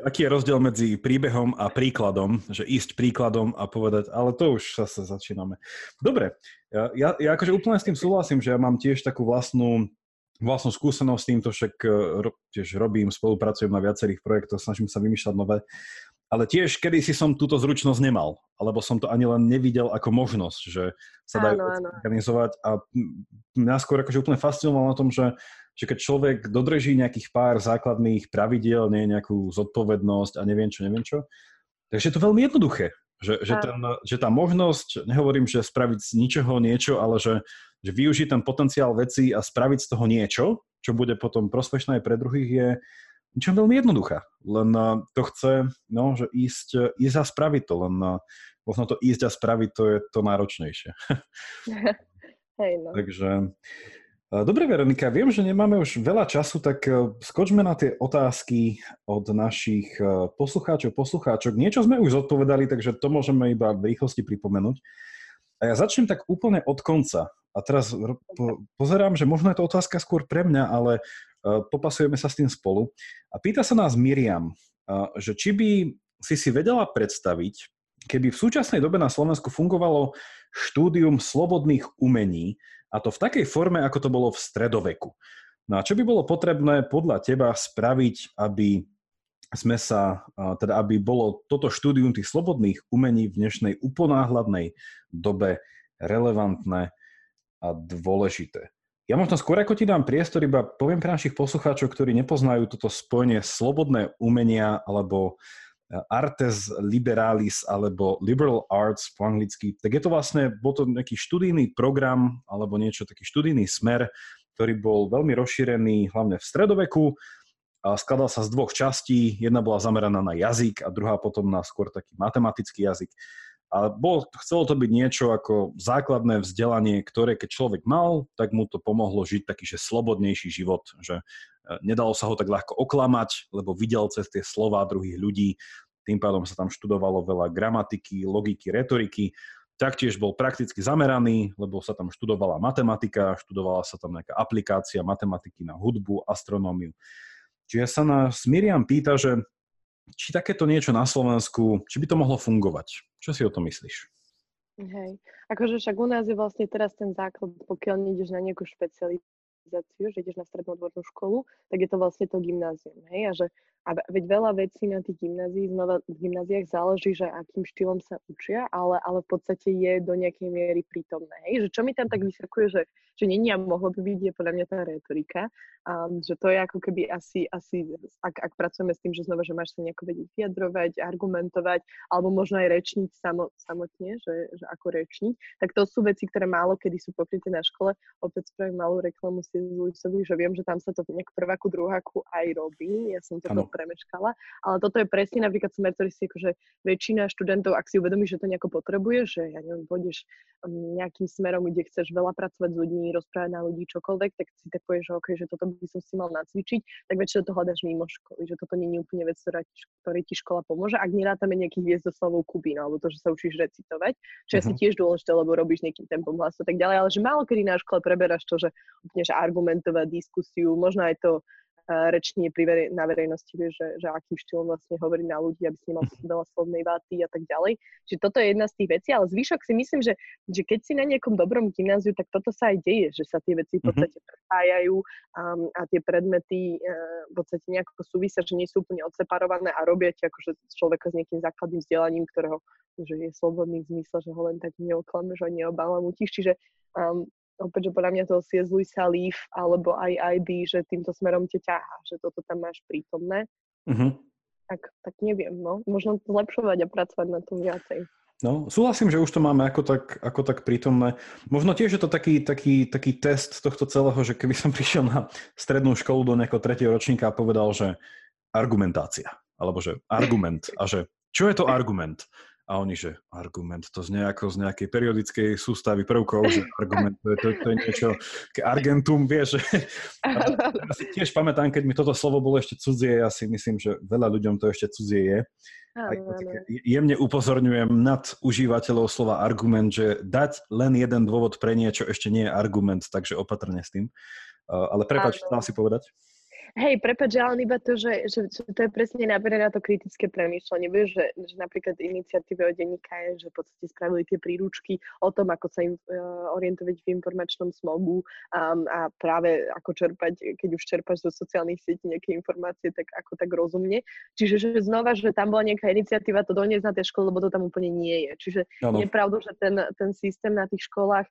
Speaker 1: aký je rozdiel medzi príbehom a príkladom, že ísť príkladom a povedať, ale to už sa začíname. Dobre, ja, ja, ja akože úplne s tým súhlasím, že ja mám tiež takú vlastnú vlastnú skúsenosť s týmto, však uh, tiež robím, spolupracujem na viacerých projektoch, snažím sa vymýšľať nové. ale tiež kedy si som túto zručnosť nemal, alebo som to ani len nevidel ako možnosť, že sa dajú áno, áno. organizovať a mňa skôr akože úplne fascinovalo na tom, že, že keď človek dodrží nejakých pár základných pravidiel, nie nejakú zodpovednosť a neviem čo, neviem čo, takže je to veľmi jednoduché. Že, že, ten, že tá možnosť, nehovorím, že spraviť z ničoho niečo, ale že, že využiť ten potenciál veci a spraviť z toho niečo, čo bude potom prospešné aj pre druhých, je, niečo veľmi jednoduchá. Len uh, to chce, no, že ísť, ísť a spraviť to, len uh, možno to ísť a spraviť, to je to náročnejšie.
Speaker 2: Hej, no.
Speaker 1: Takže, dobre Veronika, viem, že nemáme už veľa času, tak uh, skočme na tie otázky od našich uh, poslucháčov, poslucháčok. Niečo sme už zodpovedali, takže to môžeme iba v rýchlosti pripomenúť. A ja začnem tak úplne od konca. A teraz po, pozerám, že možno je to otázka skôr pre mňa, ale popasujeme sa s tým spolu. A pýta sa nás Miriam, že či by si si vedela predstaviť, keby v súčasnej dobe na Slovensku fungovalo štúdium slobodných umení, a to v takej forme, ako to bolo v stredoveku. No a čo by bolo potrebné podľa teba spraviť, aby sme sa, teda aby bolo toto štúdium tých slobodných umení v dnešnej uponáhľadnej dobe relevantné a dôležité. Ja možno skôr ako ti dám priestor, iba poviem pre našich poslucháčov, ktorí nepoznajú toto spojenie slobodné umenia alebo artes liberalis alebo liberal arts po anglicky, tak je to vlastne, bol to nejaký študijný program alebo niečo, taký študijný smer, ktorý bol veľmi rozšírený hlavne v stredoveku a skladal sa z dvoch častí. Jedna bola zameraná na jazyk a druhá potom na skôr taký matematický jazyk. A bol, chcelo to byť niečo ako základné vzdelanie, ktoré keď človek mal, tak mu to pomohlo žiť taký, že slobodnejší život, že e, nedalo sa ho tak ľahko oklamať, lebo videl cez tie slova druhých ľudí, tým pádom sa tam študovalo veľa gramatiky, logiky, retoriky, taktiež bol prakticky zameraný, lebo sa tam študovala matematika, študovala sa tam nejaká aplikácia matematiky na hudbu, astronómiu. Čiže sa nás Miriam pýta, že či takéto niečo na Slovensku, či by to mohlo fungovať. Čo si o tom myslíš?
Speaker 2: Hej, akože však u nás je vlastne teraz ten základ, pokiaľ nejdeš na nejakú špecializáciu, že ideš na strednú odbornú školu, tak je to vlastne to gymnázium, hej, a že a veď veľa vecí na tých gymnázií, znova v gymnáziách záleží, že akým štýlom sa učia, ale, ale v podstate je do nejakej miery prítomné. Hej? Že čo mi tam tak vyskakuje, že, že není a mohlo by byť, je podľa mňa tá retorika. Um, že to je ako keby asi, asi ak, ak pracujeme s tým, že znova, že máš sa nejako vedieť vyjadrovať, argumentovať, alebo možno aj rečniť samo, samotne, že, že ako rečniť, tak to sú veci, ktoré málo kedy sú pokryté na škole. Opäť spravím malú reklamu si Luisovi, že viem, že tam sa to nejak prváku, druháku aj robí. Ja som to premeškala. Ale toto je presne napríklad smer, ktorý si akože väčšina študentov, ak si uvedomí, že to nejako potrebuje, že ja neviem, pôjdeš um, nejakým smerom, kde chceš veľa pracovať s ľuďmi, rozprávať na ľudí čokoľvek, tak si tak povieš, že okay, že toto by som si mal nacvičiť, tak väčšinou to hľadaš mimo školy, že toto nie je úplne vec, ktorá ktorý ti škola pomôže, ak nerátame nejakých hviezdoslavov Kubín, alebo to, že sa učíš recitovať, čo je uh-huh. si tiež dôležité, lebo robíš nejakým tempom hlasu a tak ďalej, ale že málo kedy na škole preberáš to, že úplne že argumentovať diskusiu, možno aj to rečenie pri verej, na verejnosti, vieš, že, že akým štýlom vlastne hovorí na ľudí, aby si nemal veľa slovnej váty a tak ďalej. Čiže toto je jedna z tých vecí, ale zvyšok si myslím, že, že keď si na nejakom dobrom gymnáziu, tak toto sa aj deje, že sa tie veci v mhm. podstate prepájajú a, a tie predmety uh, v podstate nejako súvisia, že nie sú úplne odseparované a robia ti akože človeka s nejakým základným vzdelaním, ktorého že je slobodný v zmysle, že ho len tak neoklameš a neobalamutíš. Čiže um, opäť, že podľa mňa to CSV sa Leaf alebo aj IB, že týmto smerom ťa ťahá, že toto tam máš prítomné. Uh-huh. Tak, tak neviem, no. Možno to zlepšovať a pracovať na tom viacej.
Speaker 1: No, súhlasím, že už to máme ako tak, ako tak prítomné. Možno tiež je to taký, taký, taký test tohto celého, že keby som prišiel na strednú školu do nejakého tretieho ročníka a povedal, že argumentácia, alebo že argument a že čo je to argument? A oni, že argument, to z, nejako, z nejakej periodickej sústavy prvkov, že argument, to je, to, to je niečo, argentum, vieš. Ja si tiež pamätám, keď mi toto slovo bolo ešte cudzie, ja si myslím, že veľa ľuďom to ešte cudzie je. Aj jemne upozorňujem nad užívateľov slova argument, že dať len jeden dôvod pre niečo ešte nie je argument, takže opatrne s tým. Ale prepač, chcela si povedať?
Speaker 2: Hej, prepáč, ale iba to, že, že, že to je presne naberené na to kritické premýšľanie. Vieš, že, že napríklad iniciatívy od denníka je, že v podstate spravili tie príručky o tom, ako sa im uh, orientovať v informačnom smogu um, a práve ako čerpať, keď už čerpáš zo sociálnych sietí nejaké informácie, tak ako tak rozumne. Čiže že znova, že tam bola nejaká iniciatíva to doniesť na tie školy, lebo to tam úplne nie je. Čiže ano. je pravda, že ten, ten systém na tých školách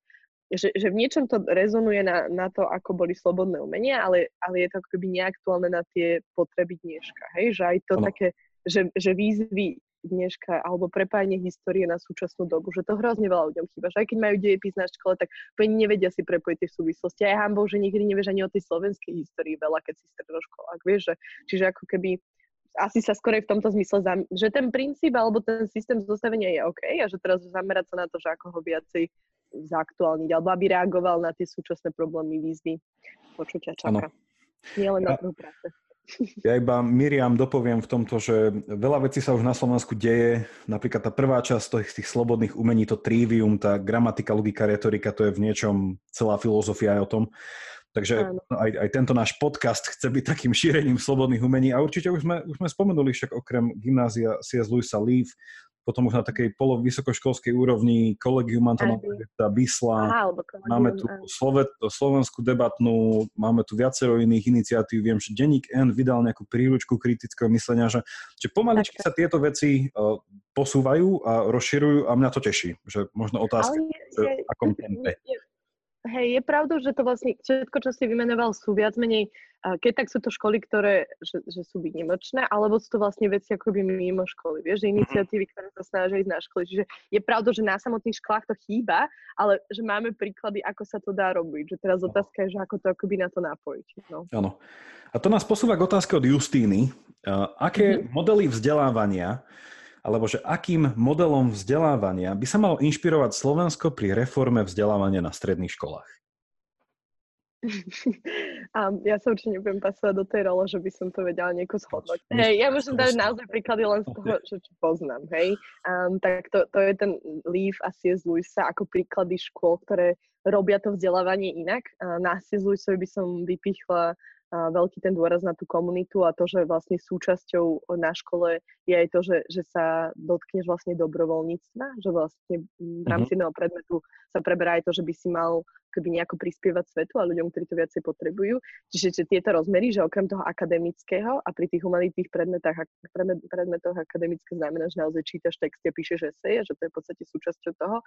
Speaker 2: že, že v niečom to rezonuje na, na to, ako boli slobodné umenia, ale, ale je to ako keby neaktuálne na tie potreby dneška. Hej? Že aj to ano. také, že, že výzvy dneška alebo prepájanie histórie na súčasnú dobu, že to hrozne veľa ľuďom chýba. Že aj keď majú dejepis na škole, tak úplne nevedia si prepojiť tie súvislosti. Aj hambou, že nikdy nevieš ani o tej slovenskej histórii veľa, keď si stredoškolák, vieš, že, čiže ako keby asi sa skorej v tomto zmysle, zam, že ten princíp alebo ten systém zostavenia je OK a že teraz zamerať sa na to, že ako ho viacej zaktuálniť, alebo aby reagoval na tie súčasné problémy, výzvy, čo ťa čaká. Nie len na trhu práce.
Speaker 1: Ja iba Miriam dopoviem v tomto, že veľa vecí sa už na Slovensku deje. Napríklad tá prvá časť tých, tých slobodných umení, to trivium, tá gramatika, logika, retorika, to je v niečom celá filozofia aj o tom. Takže aj, aj tento náš podcast chce byť takým šírením slobodných umení. A určite už sme, už sme spomenuli však okrem gymnázia C.S. Lewisa Leaf, potom už na takej polovysokoškolskej úrovni kolegium Antona Margareta Bisla, máme tu Slove, slovenskú debatnú, máme tu viacero iných iniciatív, viem, že Denník N vydal nejakú príručku kritického myslenia, že, že pomaličky sa tieto veci uh, posúvajú a rozširujú a mňa to teší, že možno otázka, je, je, akom tempe. Je,
Speaker 2: Hej, je pravdou, že to vlastne všetko, čo si vymenoval, sú viac menej, keď tak sú to školy, ktoré, že, že sú výnimočné, alebo sú to vlastne veci akoby mimo školy, vieš, že mhm. iniciatívy, ktoré sa snažia ísť na školy. Čiže je pravda, že na samotných školách to chýba, ale že máme príklady, ako sa to dá robiť. Že teraz otázka je, že ako to akoby na to napojiť. No.
Speaker 1: Áno. A to nás posúva k otázke od Justíny. aké mm-hmm. modely vzdelávania alebo že akým modelom vzdelávania by sa malo inšpirovať Slovensko pri reforme vzdelávania na stredných školách?
Speaker 2: A ja sa určite nebudem pasovať do tej role, že by som to vedela nieko zhodnúť. Hej, ja môžem dať naozaj príklady len z toho, čo, čo poznám, hej. Um, tak to, to je ten Leaf a C.S. Lewisa ako príklady škôl, ktoré robia to vzdelávanie inak. Uh, na C.S. Lewisovi by som vypichla veľký ten dôraz na tú komunitu a to, že vlastne súčasťou na škole je aj to, že, že sa dotkneš vlastne dobrovoľníctva, že vlastne v rámci mm-hmm. jedného predmetu sa preberá aj to, že by si mal keby nejako prispievať svetu a ľuďom, ktorí to viacej potrebujú. Čiže že tieto rozmery, že okrem toho akademického a pri tých humanitných predmetách, predmet, predmetoch akademické znamená, že naozaj čítaš texty a píšeš eseje, že to je v podstate súčasťou toho.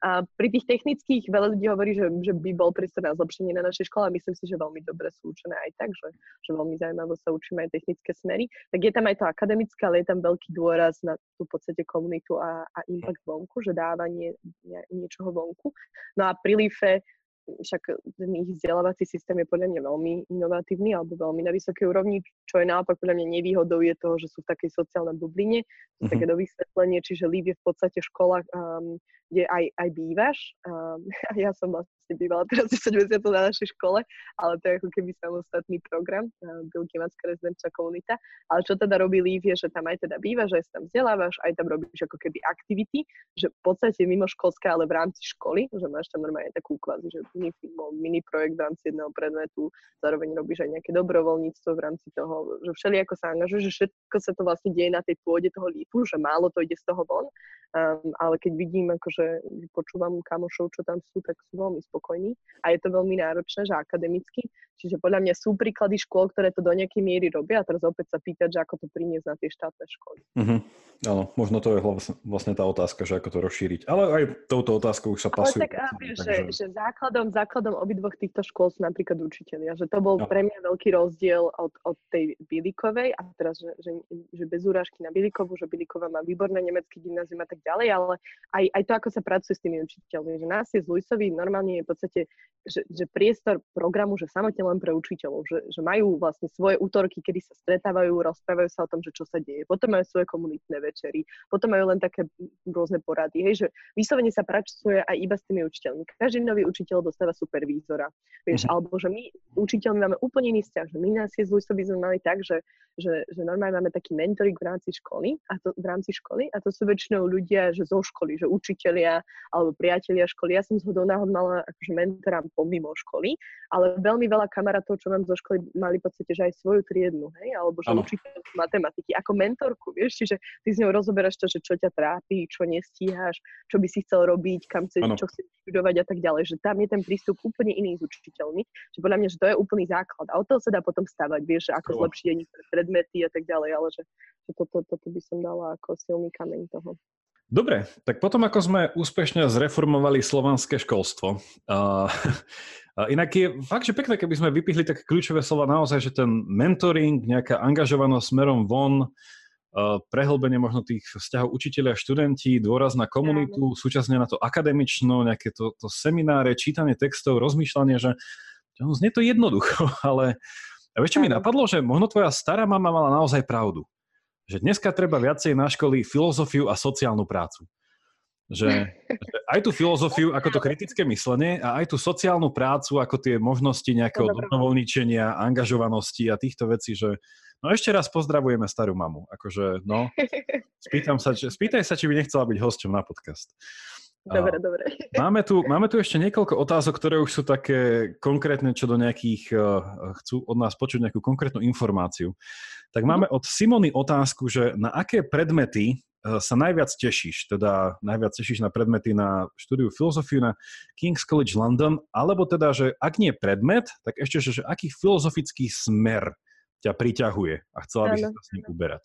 Speaker 2: A pri tých technických veľa ľudí hovorí, že, že by bol priestor na zlepšenie na našej škole a myslím si, že veľmi dobre sú učené aj tak, že, že veľmi zaujímavé sa učíme aj technické smery. Tak je tam aj to akademické, ale je tam veľký dôraz na tú v podstate komunitu a, a impact vonku, že dávanie niečoho vonku. No a pri LIFE však ten ich vzdelávací systém je podľa mňa veľmi inovatívny alebo veľmi na vysokej úrovni, čo je naopak podľa mňa nevýhodou je toho, že sú v takej sociálnej bubline, to mm-hmm. také dovysvetlenie, čiže LIV je v podstate škola, um, kde aj, aj bývaš. Um, a ja som vlastne bývala teraz 10 mesiacov na našej škole, ale to je ako keby samostatný program, Bilkimacká rezidenčná komunita. Ale čo teda robí LIV je, že tam aj teda bývaš, aj sa tam vzdelávaš, aj tam robíš ako keby aktivity, že v podstate mimo školské, ale v rámci školy, že máš tam normálne takú kvázi, že mini, mini projekt v rámci jedného predmetu, zároveň robíš aj nejaké dobrovoľníctvo v rámci toho, že všelijako sa angažuješ, že všetko sa to vlastne deje na tej pôde toho lípu, že málo to ide z toho von, um, ale keď vidím, akože počúvam kamošov, čo tam sú, tak sú veľmi spokojní a je to veľmi náročné, že akademicky, čiže podľa mňa sú príklady škôl, ktoré to do nejakej miery robia a teraz opäť sa pýtať, že ako to priniesť na tie štátne školy.
Speaker 1: Mm-hmm. Áno, možno to je vlastne tá otázka, že ako to rozšíriť. Ale aj touto otázkou už sa pasuje.
Speaker 2: Ale tak, vieš, takže... že, že základom, základom obidvoch týchto škôl sú napríklad učiteľia. Že to bol no. pre mňa veľký rozdiel od, od tej Bilikovej a teraz, že, že, že bez úražky na Bilikovu, že Biliková má výborné nemecké gymnázium a tak ďalej, ale aj, aj to, ako sa pracuje s tými učiteľmi. Že nás je z Luisovi normálne je podstate, že, že priestor programu, že samotne len pre učiteľov, že, že majú vlastne svoje útorky, kedy sa stretávajú, rozprávajú sa o tom, že čo sa deje. Potom majú svoje komunitné večery, potom majú len také rôzne porady, hej, že vyslovene sa pracuje aj iba s tými učiteľmi. Každý nový učiteľ dostáva supervízora, vieš, mm-hmm. alebo že my učiteľmi máme úplne iný vzťah, že my je z by sme mali tak, že, že, že normálne máme taký mentoring v rámci školy a to, v rámci školy a to sú väčšinou ľudia, že zo školy, že učitelia alebo priatelia školy. Ja som z hodou náhod mala akože mentorám pomimo školy, ale veľmi veľa kamarátov, čo mám zo školy, mali v podstate, že aj svoju triednu, hej, alebo že učiteľ matematiky, ako mentorku, vieš, čiže ty s ňou rozoberáš to, že čo ťa trápi, čo nestíhaš, čo by si chcel robiť, kam chceš, čo chceš študovať a tak ďalej, že tam je ten prístup úplne iný s učiteľmi, že podľa mňa, že to je úplný základ a od toho sa dá potom stavať, vieš, ako zlepšiť predmety a tak ďalej, ale že, toto, toto by som dala ako silný kameň toho.
Speaker 1: Dobre, tak potom ako sme úspešne zreformovali slovanské školstvo, uh, inak je fakt, že pekné, keby sme vypichli také kľúčové slova naozaj, že ten mentoring, nejaká angažovanosť smerom von, uh, prehlbenie možno tých vzťahov učiteľia a študenti, dôraz na komunitu, súčasne na to akademično, nejaké to, to semináre, čítanie textov, rozmýšľanie, že znie to jednoducho, ale a vieš, čo mi napadlo, že možno tvoja stará mama mala naozaj pravdu že dneska treba viacej na školy filozofiu a sociálnu prácu. Že, že aj tú filozofiu ako to kritické myslenie a aj tú sociálnu prácu ako tie možnosti nejakého dobrovoľničenia, angažovanosti a týchto vecí, že no ešte raz pozdravujeme starú mamu. Akože, no, spýtam sa, či, spýtaj sa, či by nechcela byť hosťom na podcast.
Speaker 2: Dobre, a, dobre.
Speaker 1: Máme tu, máme tu ešte niekoľko otázok, ktoré už sú také konkrétne, čo do nejakých, uh, chcú od nás počuť nejakú konkrétnu informáciu. Tak máme od Simony otázku, že na aké predmety eh, sa najviac tešíš, teda najviac tešíš na predmety na štúdiu filozofiu na King's College London, alebo teda, že ak nie predmet, tak ešte, že, že aký filozofický smer ťa priťahuje a chcela by si sa s ním uberať.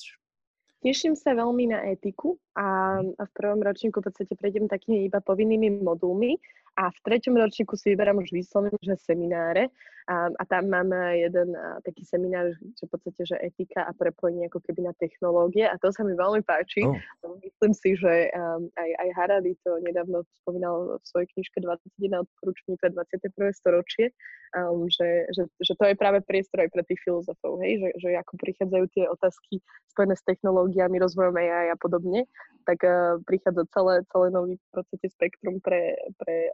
Speaker 2: Teším sa veľmi na etiku a, a v prvom ročníku v podstate prejdem takými iba povinnými modulmi a v treťom ročníku si vyberám už vyslovene, že semináre a, a tam máme jeden a, taký seminár, že v podstate, že etika a prepojenie ako keby na technológie a to sa mi veľmi páči. Oh. Myslím si, že um, aj, aj Harady to nedávno spomínal v svojej knižke 21 odporúčaní pre 21. storočie, um, že, že, že to je práve priestor aj pre tých filozofov, hej? Že, že ako prichádzajú tie otázky spojené s technológiami, rozvojom AI a podobne, tak uh, prichádza celé, celé nový podstate spektrum pre, pre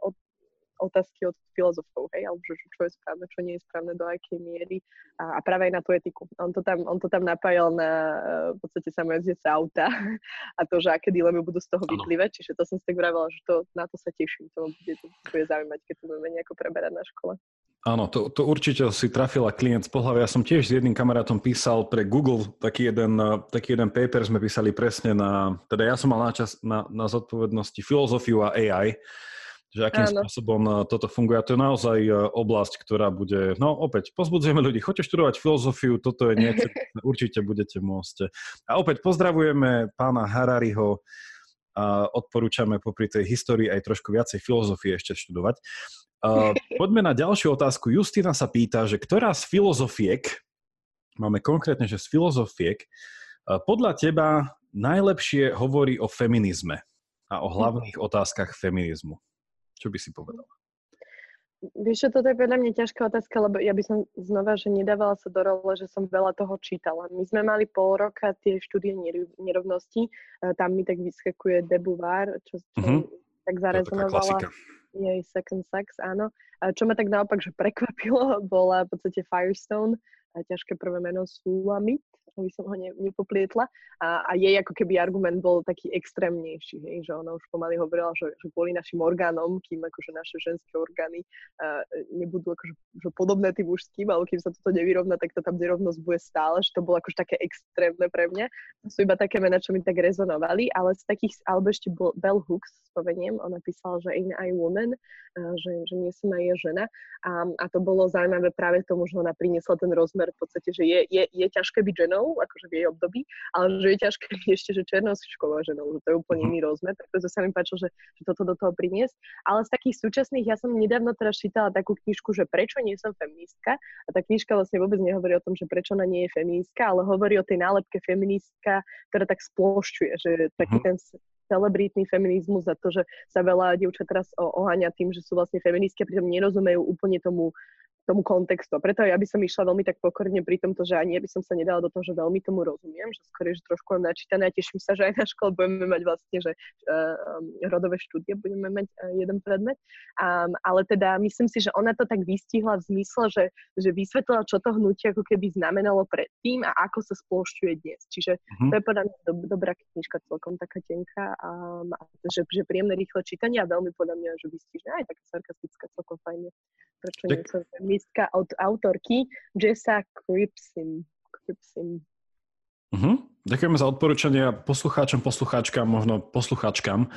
Speaker 2: otázky od filozofov, hej, alebo že čo je správne, čo nie je správne, do akej miery a, a práve aj na tú etiku. On to tam, on to tam napájal na v podstate samojazdiace auta a to, že aké dilemy budú z toho vyplývať, čiže to som si tak vravela, že to, na to sa teším, to bude, to bude zaujímať, keď to budeme nejako preberať na škole.
Speaker 1: Áno, to, to určite si trafila klient z pohľavy. Ja som tiež s jedným kamarátom písal pre Google taký jeden, taký jeden paper, sme písali presne na, teda ja som mal na, čas, na, na zodpovednosti filozofiu a AI, že akým Áno. spôsobom e, toto funguje. A to je naozaj e, oblasť, ktorá bude, no opäť, pozbudzujeme ľudí, choďte študovať filozofiu, toto je niečo, určite budete môcť. A opäť pozdravujeme pána Harariho, a odporúčame popri tej histórii aj trošku viacej filozofie ešte študovať. Uh, poďme na ďalšiu otázku. Justina sa pýta, že ktorá z filozofiek, máme konkrétne, že z filozofiek, podľa teba najlepšie hovorí o feminizme a o hlavných otázkach feminizmu? Čo by si povedala?
Speaker 2: Vieš toto je podľa mňa ťažká otázka, lebo ja by som znova, že nedávala sa do role, že som veľa toho čítala. My sme mali pol roka tie štúdie nerovnosti, tam mi tak vyskakuje Debuvar, čo, čo mm-hmm. tak zarezonovala jej Second Sex, áno. A čo ma tak naopak, že prekvapilo, bola v podstate Firestone, a ťažké prvé meno Sulamit, aby som ho ne, nepoplietla. A, a jej ako keby argument bol taký extrémnejší, hej, že ona už pomaly hovorila, že, že kvôli našim orgánom, kým akože naše ženské orgány uh, nebudú akože že podobné tým mužským, ale kým sa toto nevyrovná, tak to tam nerovnosť bude stále, že to bolo akože také extrémne pre mňa. To sú iba také mená, čo mi tak rezonovali, ale z takých, alebo ešte Bell Hooks, spomeniem, ona písala, že in I woman, uh, že, že nie som aj žena. A, a to bolo zaujímavé práve tomu, že ona priniesla ten rozmer v podstate, že je, je, je ťažké byť ženou, ženou, akože v jej období, ale že je ťažké ešte, že černosšková ženou, že to je úplne mhm. iný rozmer, tak to sa mi páčilo, že, že toto do toho priniesť. Ale z takých súčasných, ja som nedávno teraz čítala takú knižku, že prečo nie som feministka a tá knižka vlastne vôbec nehovorí o tom, že prečo ona nie je feministka, ale hovorí o tej nálepke feministka, ktorá tak splošťuje, že taký uh-huh. ten celebritný feminizmus za to, že sa veľa dievčat teraz oháňa tým, že sú vlastne feministky a pritom nerozumejú úplne tomu tomu kontextu. A preto ja by som išla veľmi tak pokorne pri tomto, že ani ja by som sa nedala do toho, že veľmi tomu rozumiem, že skôr je, že trošku mám načítané a teším sa, že aj na škole budeme mať vlastne, že uh, rodové štúdie budeme mať uh, jeden predmet. Um, ale teda myslím si, že ona to tak vystihla v zmysle, že, že vysvetlila, čo to hnutie ako keby znamenalo predtým a ako sa spoločuje dnes. Čiže uh-huh. to je podľa mňa do, dobrá knižka, celkom taká tenká a, a že, že príjemné rýchle čítanie a veľmi podľa mňa, že vystihne aj taká sarkastická, celkom fajne. Prečo nie? Feministka od autorky Jessa Cripsim. Cripsim.
Speaker 1: Uh-huh. Ďakujeme za odporúčania poslucháčom, poslucháčkam, možno poslucháčkam.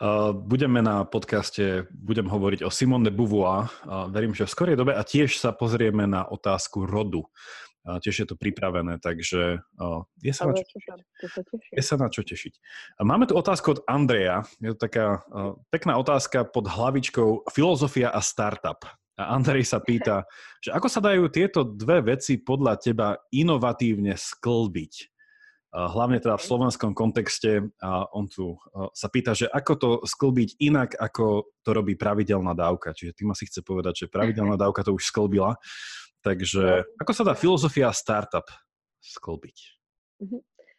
Speaker 1: Uh, budeme na podcaste, budem hovoriť o Simone de Beauvoir. Uh, verím, že v skorej dobe a tiež sa pozrieme na otázku rodu. Uh, tiež je to pripravené, takže je, sa na čo, je sa na čo tešiť. Máme tu otázku od Andreja. Je to taká pekná otázka pod hlavičkou Filozofia a startup. A Andrej sa pýta, že ako sa dajú tieto dve veci podľa teba inovatívne sklbiť? Hlavne teda v slovenskom kontexte a on tu sa pýta, že ako to sklbiť inak, ako to robí pravidelná dávka. Čiže tým asi chce povedať, že pravidelná dávka to už sklbila. Takže ako sa dá filozofia startup sklbiť?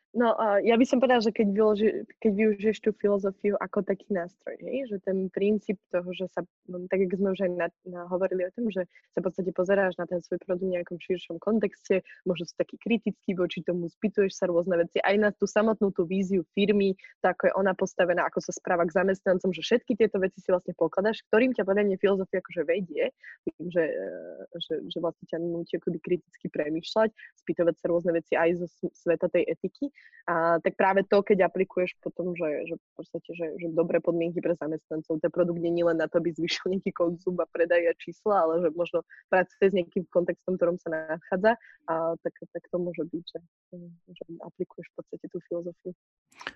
Speaker 2: No, uh, ja by som povedala, že keď, vyloži, keď využiješ tú filozofiu ako taký nástroj, hej? že ten princíp toho, že sa, no, tak ako sme už aj na, na, hovorili o tom, že sa v podstate pozeráš na ten svoj produkt v nejakom širšom kontexte, možno si taký kritický voči tomu, spýtuješ sa rôzne veci, aj na tú samotnú tú víziu firmy, tak ako je ona postavená, ako sa správa k zamestnancom, že všetky tieto veci si vlastne pokladáš, ktorým ťa podľa mňa filozofia akože vedie, tým, že, e, že, že vlastne ťa nutí akoby kriticky premýšľať, spýtovať sa rôzne veci aj zo sveta tej etiky a tak práve to, keď aplikuješ potom, že, že v podstate, že, že dobré podmienky pre zamestnancov, ten produkt nie len na to, aby zvyšil nejaký konzum a predaj a čísla, ale že možno pracuje s nejakým kontextom, ktorom sa nachádza, a tak, tak to môže byť, že, že aplikuješ v podstate tú filozofiu.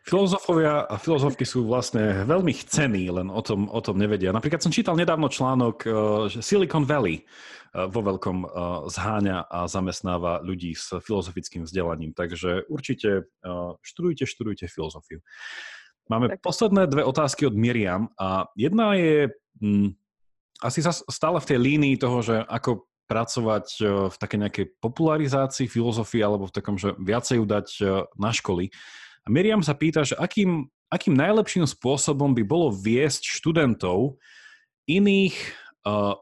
Speaker 1: Filozofovia a filozofky sú vlastne veľmi chcení, len o tom, o tom nevedia. Napríklad som čítal nedávno článok, eh, že Silicon Valley vo veľkom eh, zháňa a zamestnáva ľudí s filozofickým vzdelaním. Takže určite študujte, študujte filozofiu. Máme tak. posledné dve otázky od Miriam a jedna je hm, asi sa stále v tej línii toho, že ako pracovať v takej nejakej popularizácii filozofie alebo v takom, že viacej ju dať na školy. A Miriam sa pýta, že akým, akým najlepším spôsobom by bolo viesť študentov iných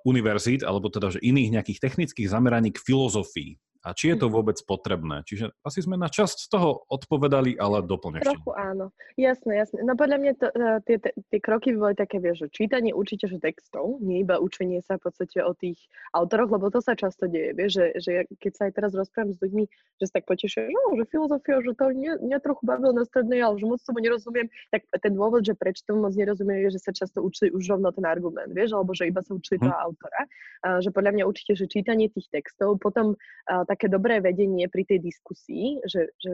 Speaker 1: univerzít, alebo teda že iných nejakých technických zameraní k filozofii a či je to mhm. vôbec potrebné. Čiže asi sme na časť z toho odpovedali, ale doplne
Speaker 2: Trochu áno. Jasné, jasné. No podľa mňa to, uh, tie, tie kroky by boli také, vieš, že čítanie určite, že textov, nie iba učenie sa v podstate o tých autoroch, lebo to sa často deje, vieš, že, že keď sa aj teraz rozprávam s ľuďmi, že sa tak potešuje, že, no, že filozofia, že to mňa, mňa trochu bavilo na strednej, ale že moc tomu nerozumiem, tak ten dôvod, že prečo tomu moc nerozumiem, je, že sa často učili už rovno ten argument, vieš, alebo že iba sa učili hm. toho autora. Uh, že podľa mňa určite, že čítanie tých textov, potom uh, také dobré vedenie pri tej diskusii, že, že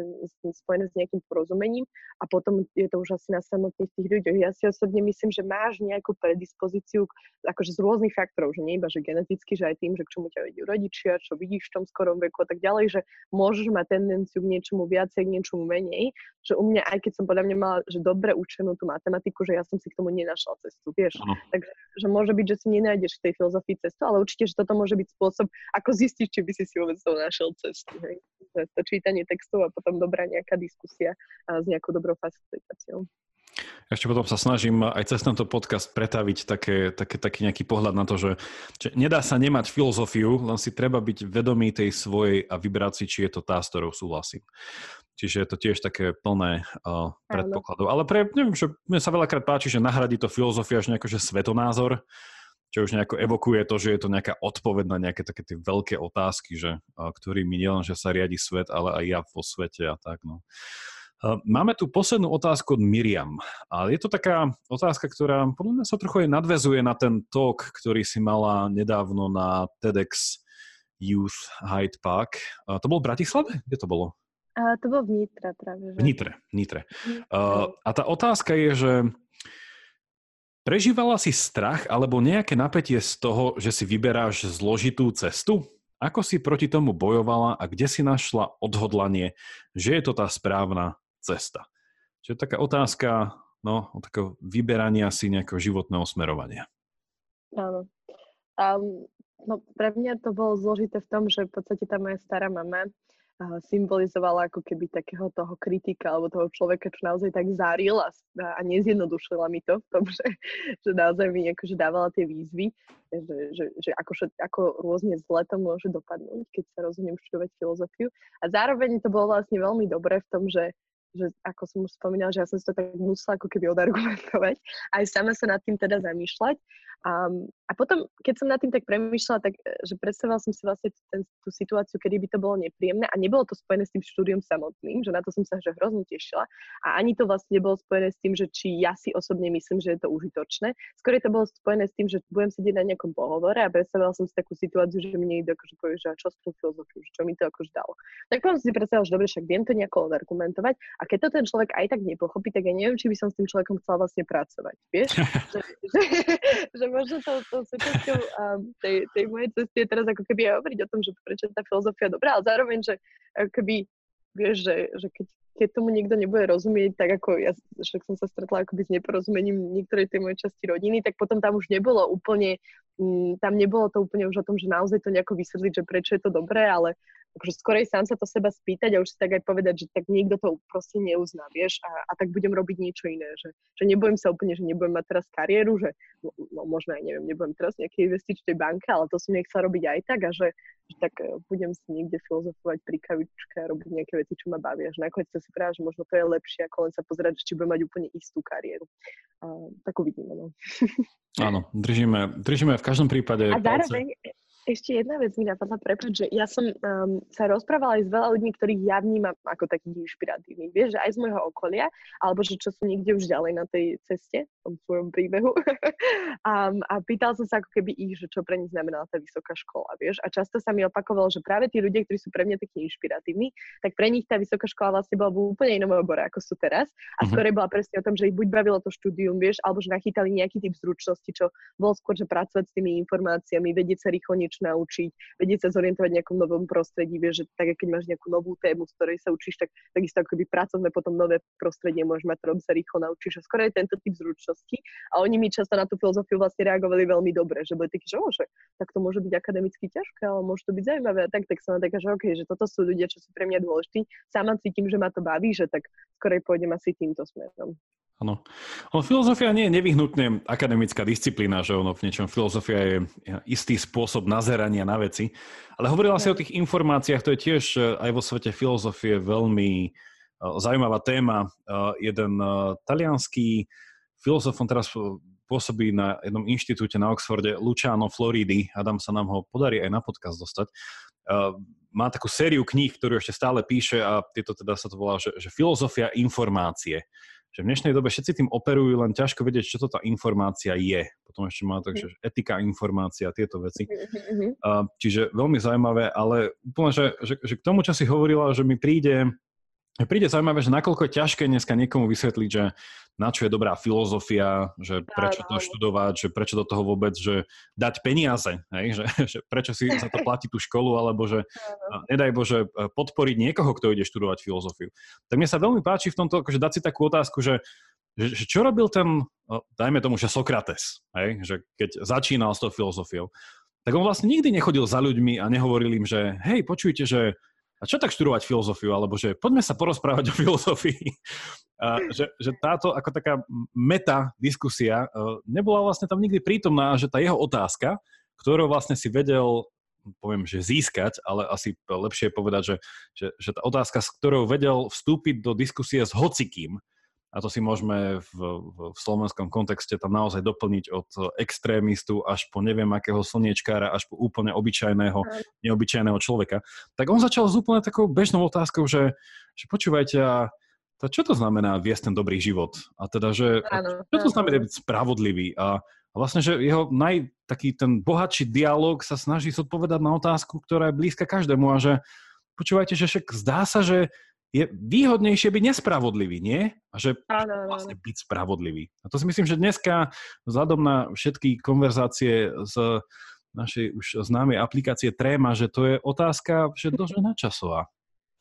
Speaker 2: spojené s nejakým porozumením a potom je to už asi na samotných tých ľuďoch. Ja si osobne myslím, že máš nejakú predispozíciu akože z rôznych faktorov, že nie iba že geneticky, že aj tým, že k čomu ťa vedú rodičia, čo vidíš v tom skorom veku a tak ďalej, že môžeš mať tendenciu k niečomu viacej, k niečomu menej. Že u mňa, aj keď som podľa mňa mala že dobre učenú tú matematiku, že ja som si k tomu nenašla cestu, vieš. Uh-huh. Takže že môže byť, že si nenájdeš v tej filozofii cestu, ale určite, že toto môže byť spôsob, ako zistiť, či by si si vôbec to našiel cestu. Hej. To čítanie textov a potom dobrá nejaká diskusia s nejakou dobrou facilitáciou.
Speaker 1: Ešte potom sa snažím aj cez tento podcast pretaviť také, také, taký nejaký pohľad na to, že, že nedá sa nemať filozofiu, len si treba byť vedomý tej svojej a vybrať si, či je to tá, s ktorou súhlasím. Čiže je to tiež také plné uh, predpokladov. Ale pre, neviem, že mne sa veľakrát páči, že nahradí to filozofia až nejako, že svetonázor, čo už nejako evokuje to, že je to nejaká odpoveď na nejaké také tie veľké otázky, že, ktorými nielen, že sa riadi svet, ale aj ja vo svete a tak. No. Máme tu poslednú otázku od Miriam. A je to taká otázka, ktorá podľa mňa sa trochu aj nadvezuje na ten talk, ktorý si mala nedávno na TEDx Youth Hyde Park. A to bolo v Bratislave? Kde to bolo?
Speaker 2: A to bolo v Nitre práve. Že?
Speaker 1: V Nitre, Nitre. Uh, a tá otázka je, že Prežívala si strach alebo nejaké napätie z toho, že si vyberáš zložitú cestu? Ako si proti tomu bojovala a kde si našla odhodlanie, že je to tá správna cesta? Čiže taká otázka no, o takého vyberania si nejakého životného smerovania.
Speaker 2: Áno. Um, No pre mňa to bolo zložité v tom, že v podstate tá moja stará mama symbolizovala ako keby takého toho kritika alebo toho človeka, čo naozaj tak záril a, a nezjednodušila mi to v tom, že, že naozaj mi akože dávala tie výzvy, že, že, že ako, ako rôzne zle to môže dopadnúť, keď sa rozhodnem študovať filozofiu. A zároveň to bolo vlastne veľmi dobré v tom, že že ako som už spomínala, že ja som si to tak musela ako keby odargumentovať, aj sama sa nad tým teda zamýšľať. A, a potom, keď som nad tým tak premýšľala, tak e, že predstavovala som si vlastne ten, tú situáciu, kedy by to bolo nepríjemné a nebolo to spojené s tým štúdiom samotným, že na to som sa že hrozne tešila a ani to vlastne nebolo spojené s tým, že či ja si osobne myslím, že je to užitočné. Skôr to bolo spojené s tým, že budem sedieť na nejakom pohovore a predstavovala som si takú situáciu, že mi niekto akože povie, že čo s tou filozofiou, čo mi to akože dalo. Tak potom si predstavovala, že dobre, však viem to nejako argumentovať a keď to ten človek aj tak nepochopí, tak ja neviem, či by som s tým človekom chcela vlastne pracovať. Vieš? že, že, že možno to, to súčasťou um, tej, tej mojej cesty je teraz ako keby aj hovoriť o tom, že prečo tá filozofia dobrá, ale zároveň, že keby vieš, že, že keď, keď tomu niekto nebude rozumieť, tak ako ja však som sa stretla akoby s neporozumením niektorej tej mojej časti rodiny, tak potom tam už nebolo úplne, m, mm, tam nebolo to úplne už o tom, že naozaj to nejako vysvetliť, že prečo je to dobré, ale akože skorej sám sa to seba spýtať a už si tak aj povedať, že tak niekto to proste neuzná, vieš, a, a tak budem robiť niečo iné, že, že nebojím sa úplne, že nebudem mať teraz kariéru, že no, no možno aj neviem, nebudem teraz nejakej investičnej banke, ale to som nechcela robiť aj tak a že, že tak e, budem si niekde filozofovať pri kavičke a robiť nejaké veci, čo ma bavia. Že nakoniec to si práve, že možno to je lepšie, ako len sa pozerať, či budem mať úplne istú kariéru. A, tak uvidíme, no.
Speaker 1: Áno, držíme, držíme v každom prípade
Speaker 2: A zároveň, palce ešte jedna vec mi napadla, prepáč, že ja som um, sa rozprávala aj s veľa ľuďmi, ktorých ja vnímam ako takých inšpiratívnych. Vieš, že aj z môjho okolia, alebo že čo sú niekde už ďalej na tej ceste, v tom svojom príbehu. um, a pýtal som sa ako keby ich, že čo pre nich znamenala tá vysoká škola, vieš. A často sa mi opakovalo, že práve tí ľudia, ktorí sú pre mňa takí inšpiratívni, tak pre nich tá vysoká škola vlastne bola v úplne inom obore, ako sú teraz. A uh-huh. skôr bola presne o tom, že ich buď bavilo to štúdium, vieš, alebo že nachytali nejaký typ zručnosti, čo bol skôr, že pracovať s tými informáciami, vedieť sa rýchlo niečo naučiť, vedieť sa zorientovať v nejakom novom prostredí, vieš, že tak, keď máš nejakú novú tému, z ktorej sa učíš, tak takisto ako keby pracovné potom nové prostredie môžeš mať, ktorom sa rýchlo naučíš. A skoro je tento typ zručnosti. A oni mi často na tú filozofiu vlastne reagovali veľmi dobre, že boli takí, že môže, tak to môže byť akademicky ťažké, ale môže to byť zaujímavé. A tak, tak som taká, že okay, že toto sú ľudia, čo sú pre mňa dôležití. Sama cítim, že ma to baví, že tak skorej pôjdem asi týmto smerom.
Speaker 1: Áno. Ono, filozofia nie je nevyhnutne akademická disciplína, že ono v niečom filozofia je istý spôsob nazerania na veci. Ale hovorila si o tých informáciách, to je tiež e, aj vo svete filozofie veľmi e, zaujímavá téma. E, jeden talianský filozof, on teraz pôsobí na jednom inštitúte na Oxforde, Luciano Floridi, Adam sa nám ho podarí aj na podcast dostať, má takú sériu kníh, ktorú ešte stále píše a tieto teda sa to volá, že, že filozofia informácie že v dnešnej dobe všetci tým operujú, len ťažko vedieť, čo to tá informácia je. Potom ešte má takže mhm. etika informácia, tieto veci. Mhm, čiže veľmi zaujímavé, ale úplne, že, že, že k tomu, čo si hovorila, že mi príde Príde zaujímavé, že nakoľko je ťažké dneska niekomu vysvetliť, že na čo je dobrá filozofia, že prečo to študovať, že prečo do toho vôbec, že dať peniaze, hej? Že, že prečo si za to platí tú školu, alebo že nedaj Bože podporiť niekoho, kto ide študovať filozofiu. Tak mne sa veľmi páči v tomto, akože dať si takú otázku, že, že, že čo robil ten, dajme tomu, že Sokrates, hej? že keď začínal s tou filozofiou, tak on vlastne nikdy nechodil za ľuďmi a nehovoril im, že hej, počujte, že a čo tak študovať filozofiu, alebo že poďme sa porozprávať o filozofii. A že, že táto ako taká meta diskusia e, nebola vlastne tam nikdy prítomná, že tá jeho otázka, ktorú vlastne si vedel poviem, že získať, ale asi lepšie je povedať, že, že, že tá otázka, s ktorou vedel vstúpiť do diskusie s hocikým, a to si môžeme v, v slovenskom kontexte tam naozaj doplniť od extrémistu až po neviem akého slniečkára, až po úplne obyčajného, neobyčajného človeka. Tak on začal s úplne takou bežnou otázkou, že, že počúvajte, a čo to znamená viesť ten dobrý život? A teda, že áno, čo to znamená byť spravodlivý? A, a vlastne, že jeho naj, taký ten bohatší dialog sa snaží zodpovedať na otázku, ktorá je blízka každému a že počúvajte, že však zdá sa, že je výhodnejšie byť nespravodlivý, nie? A že áno, vlastne byť spravodlivý. A to si myslím, že dneska vzhľadom na všetky konverzácie z našej už známej aplikácie Tréma, že to je otázka, že dosť načasová.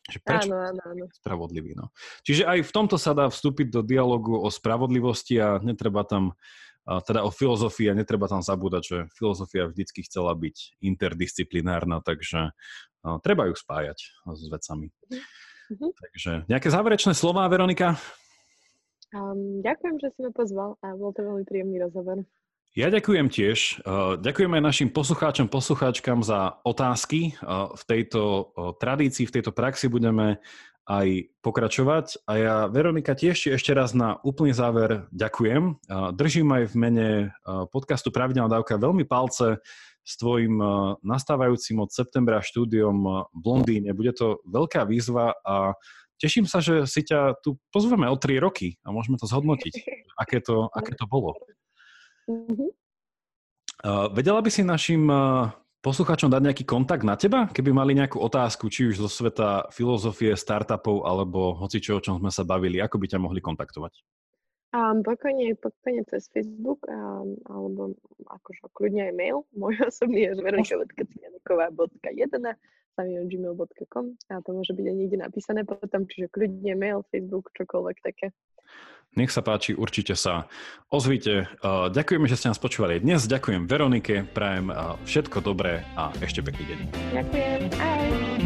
Speaker 1: Že prečo áno, áno, áno. spravodlivý. No. Čiže aj v tomto sa dá vstúpiť do dialogu o spravodlivosti a netreba tam teda o filozofii a netreba tam zabúdať, že filozofia vždycky chcela byť interdisciplinárna, takže treba ju spájať s vecami. Mm-hmm. Takže nejaké záverečné slova, Veronika?
Speaker 2: Um, ďakujem, že si ma pozval a bol to veľmi príjemný rozhovor.
Speaker 1: Ja ďakujem tiež. Ďakujem aj našim poslucháčom, poslucháčkam za otázky. V tejto tradícii, v tejto praxi budeme aj pokračovať. A ja, Veronika, tiež ešte raz na úplný záver ďakujem. Držím aj v mene podcastu Pravidelná dávka veľmi palce s tvojim nastávajúcim od septembra štúdiom v Londýne. Bude to veľká výzva a teším sa, že si ťa tu pozveme o 3 roky a môžeme to zhodnotiť, aké to, aké to bolo. Uh-huh. Uh, vedela by si našim uh, poslucháčom dať nejaký kontakt na teba, keby mali nejakú otázku, či už zo sveta filozofie, startupov, alebo hoci čo, o čom sme sa bavili, ako by ťa mohli kontaktovať?
Speaker 2: Um, pokojne, pokojne cez Facebook, um, alebo akože kľudne aj mail. Môj osobný je veronika.cianeková.1 gmail.com a to môže byť aj niekde napísané potom, čiže kľudne mail, Facebook, čokoľvek také.
Speaker 1: Nech sa páči, určite sa ozvite. Ďakujeme, že ste nás počúvali dnes. Ďakujem Veronike, prajem všetko dobré a ešte pekný deň.
Speaker 2: Ďakujem. Ahoj.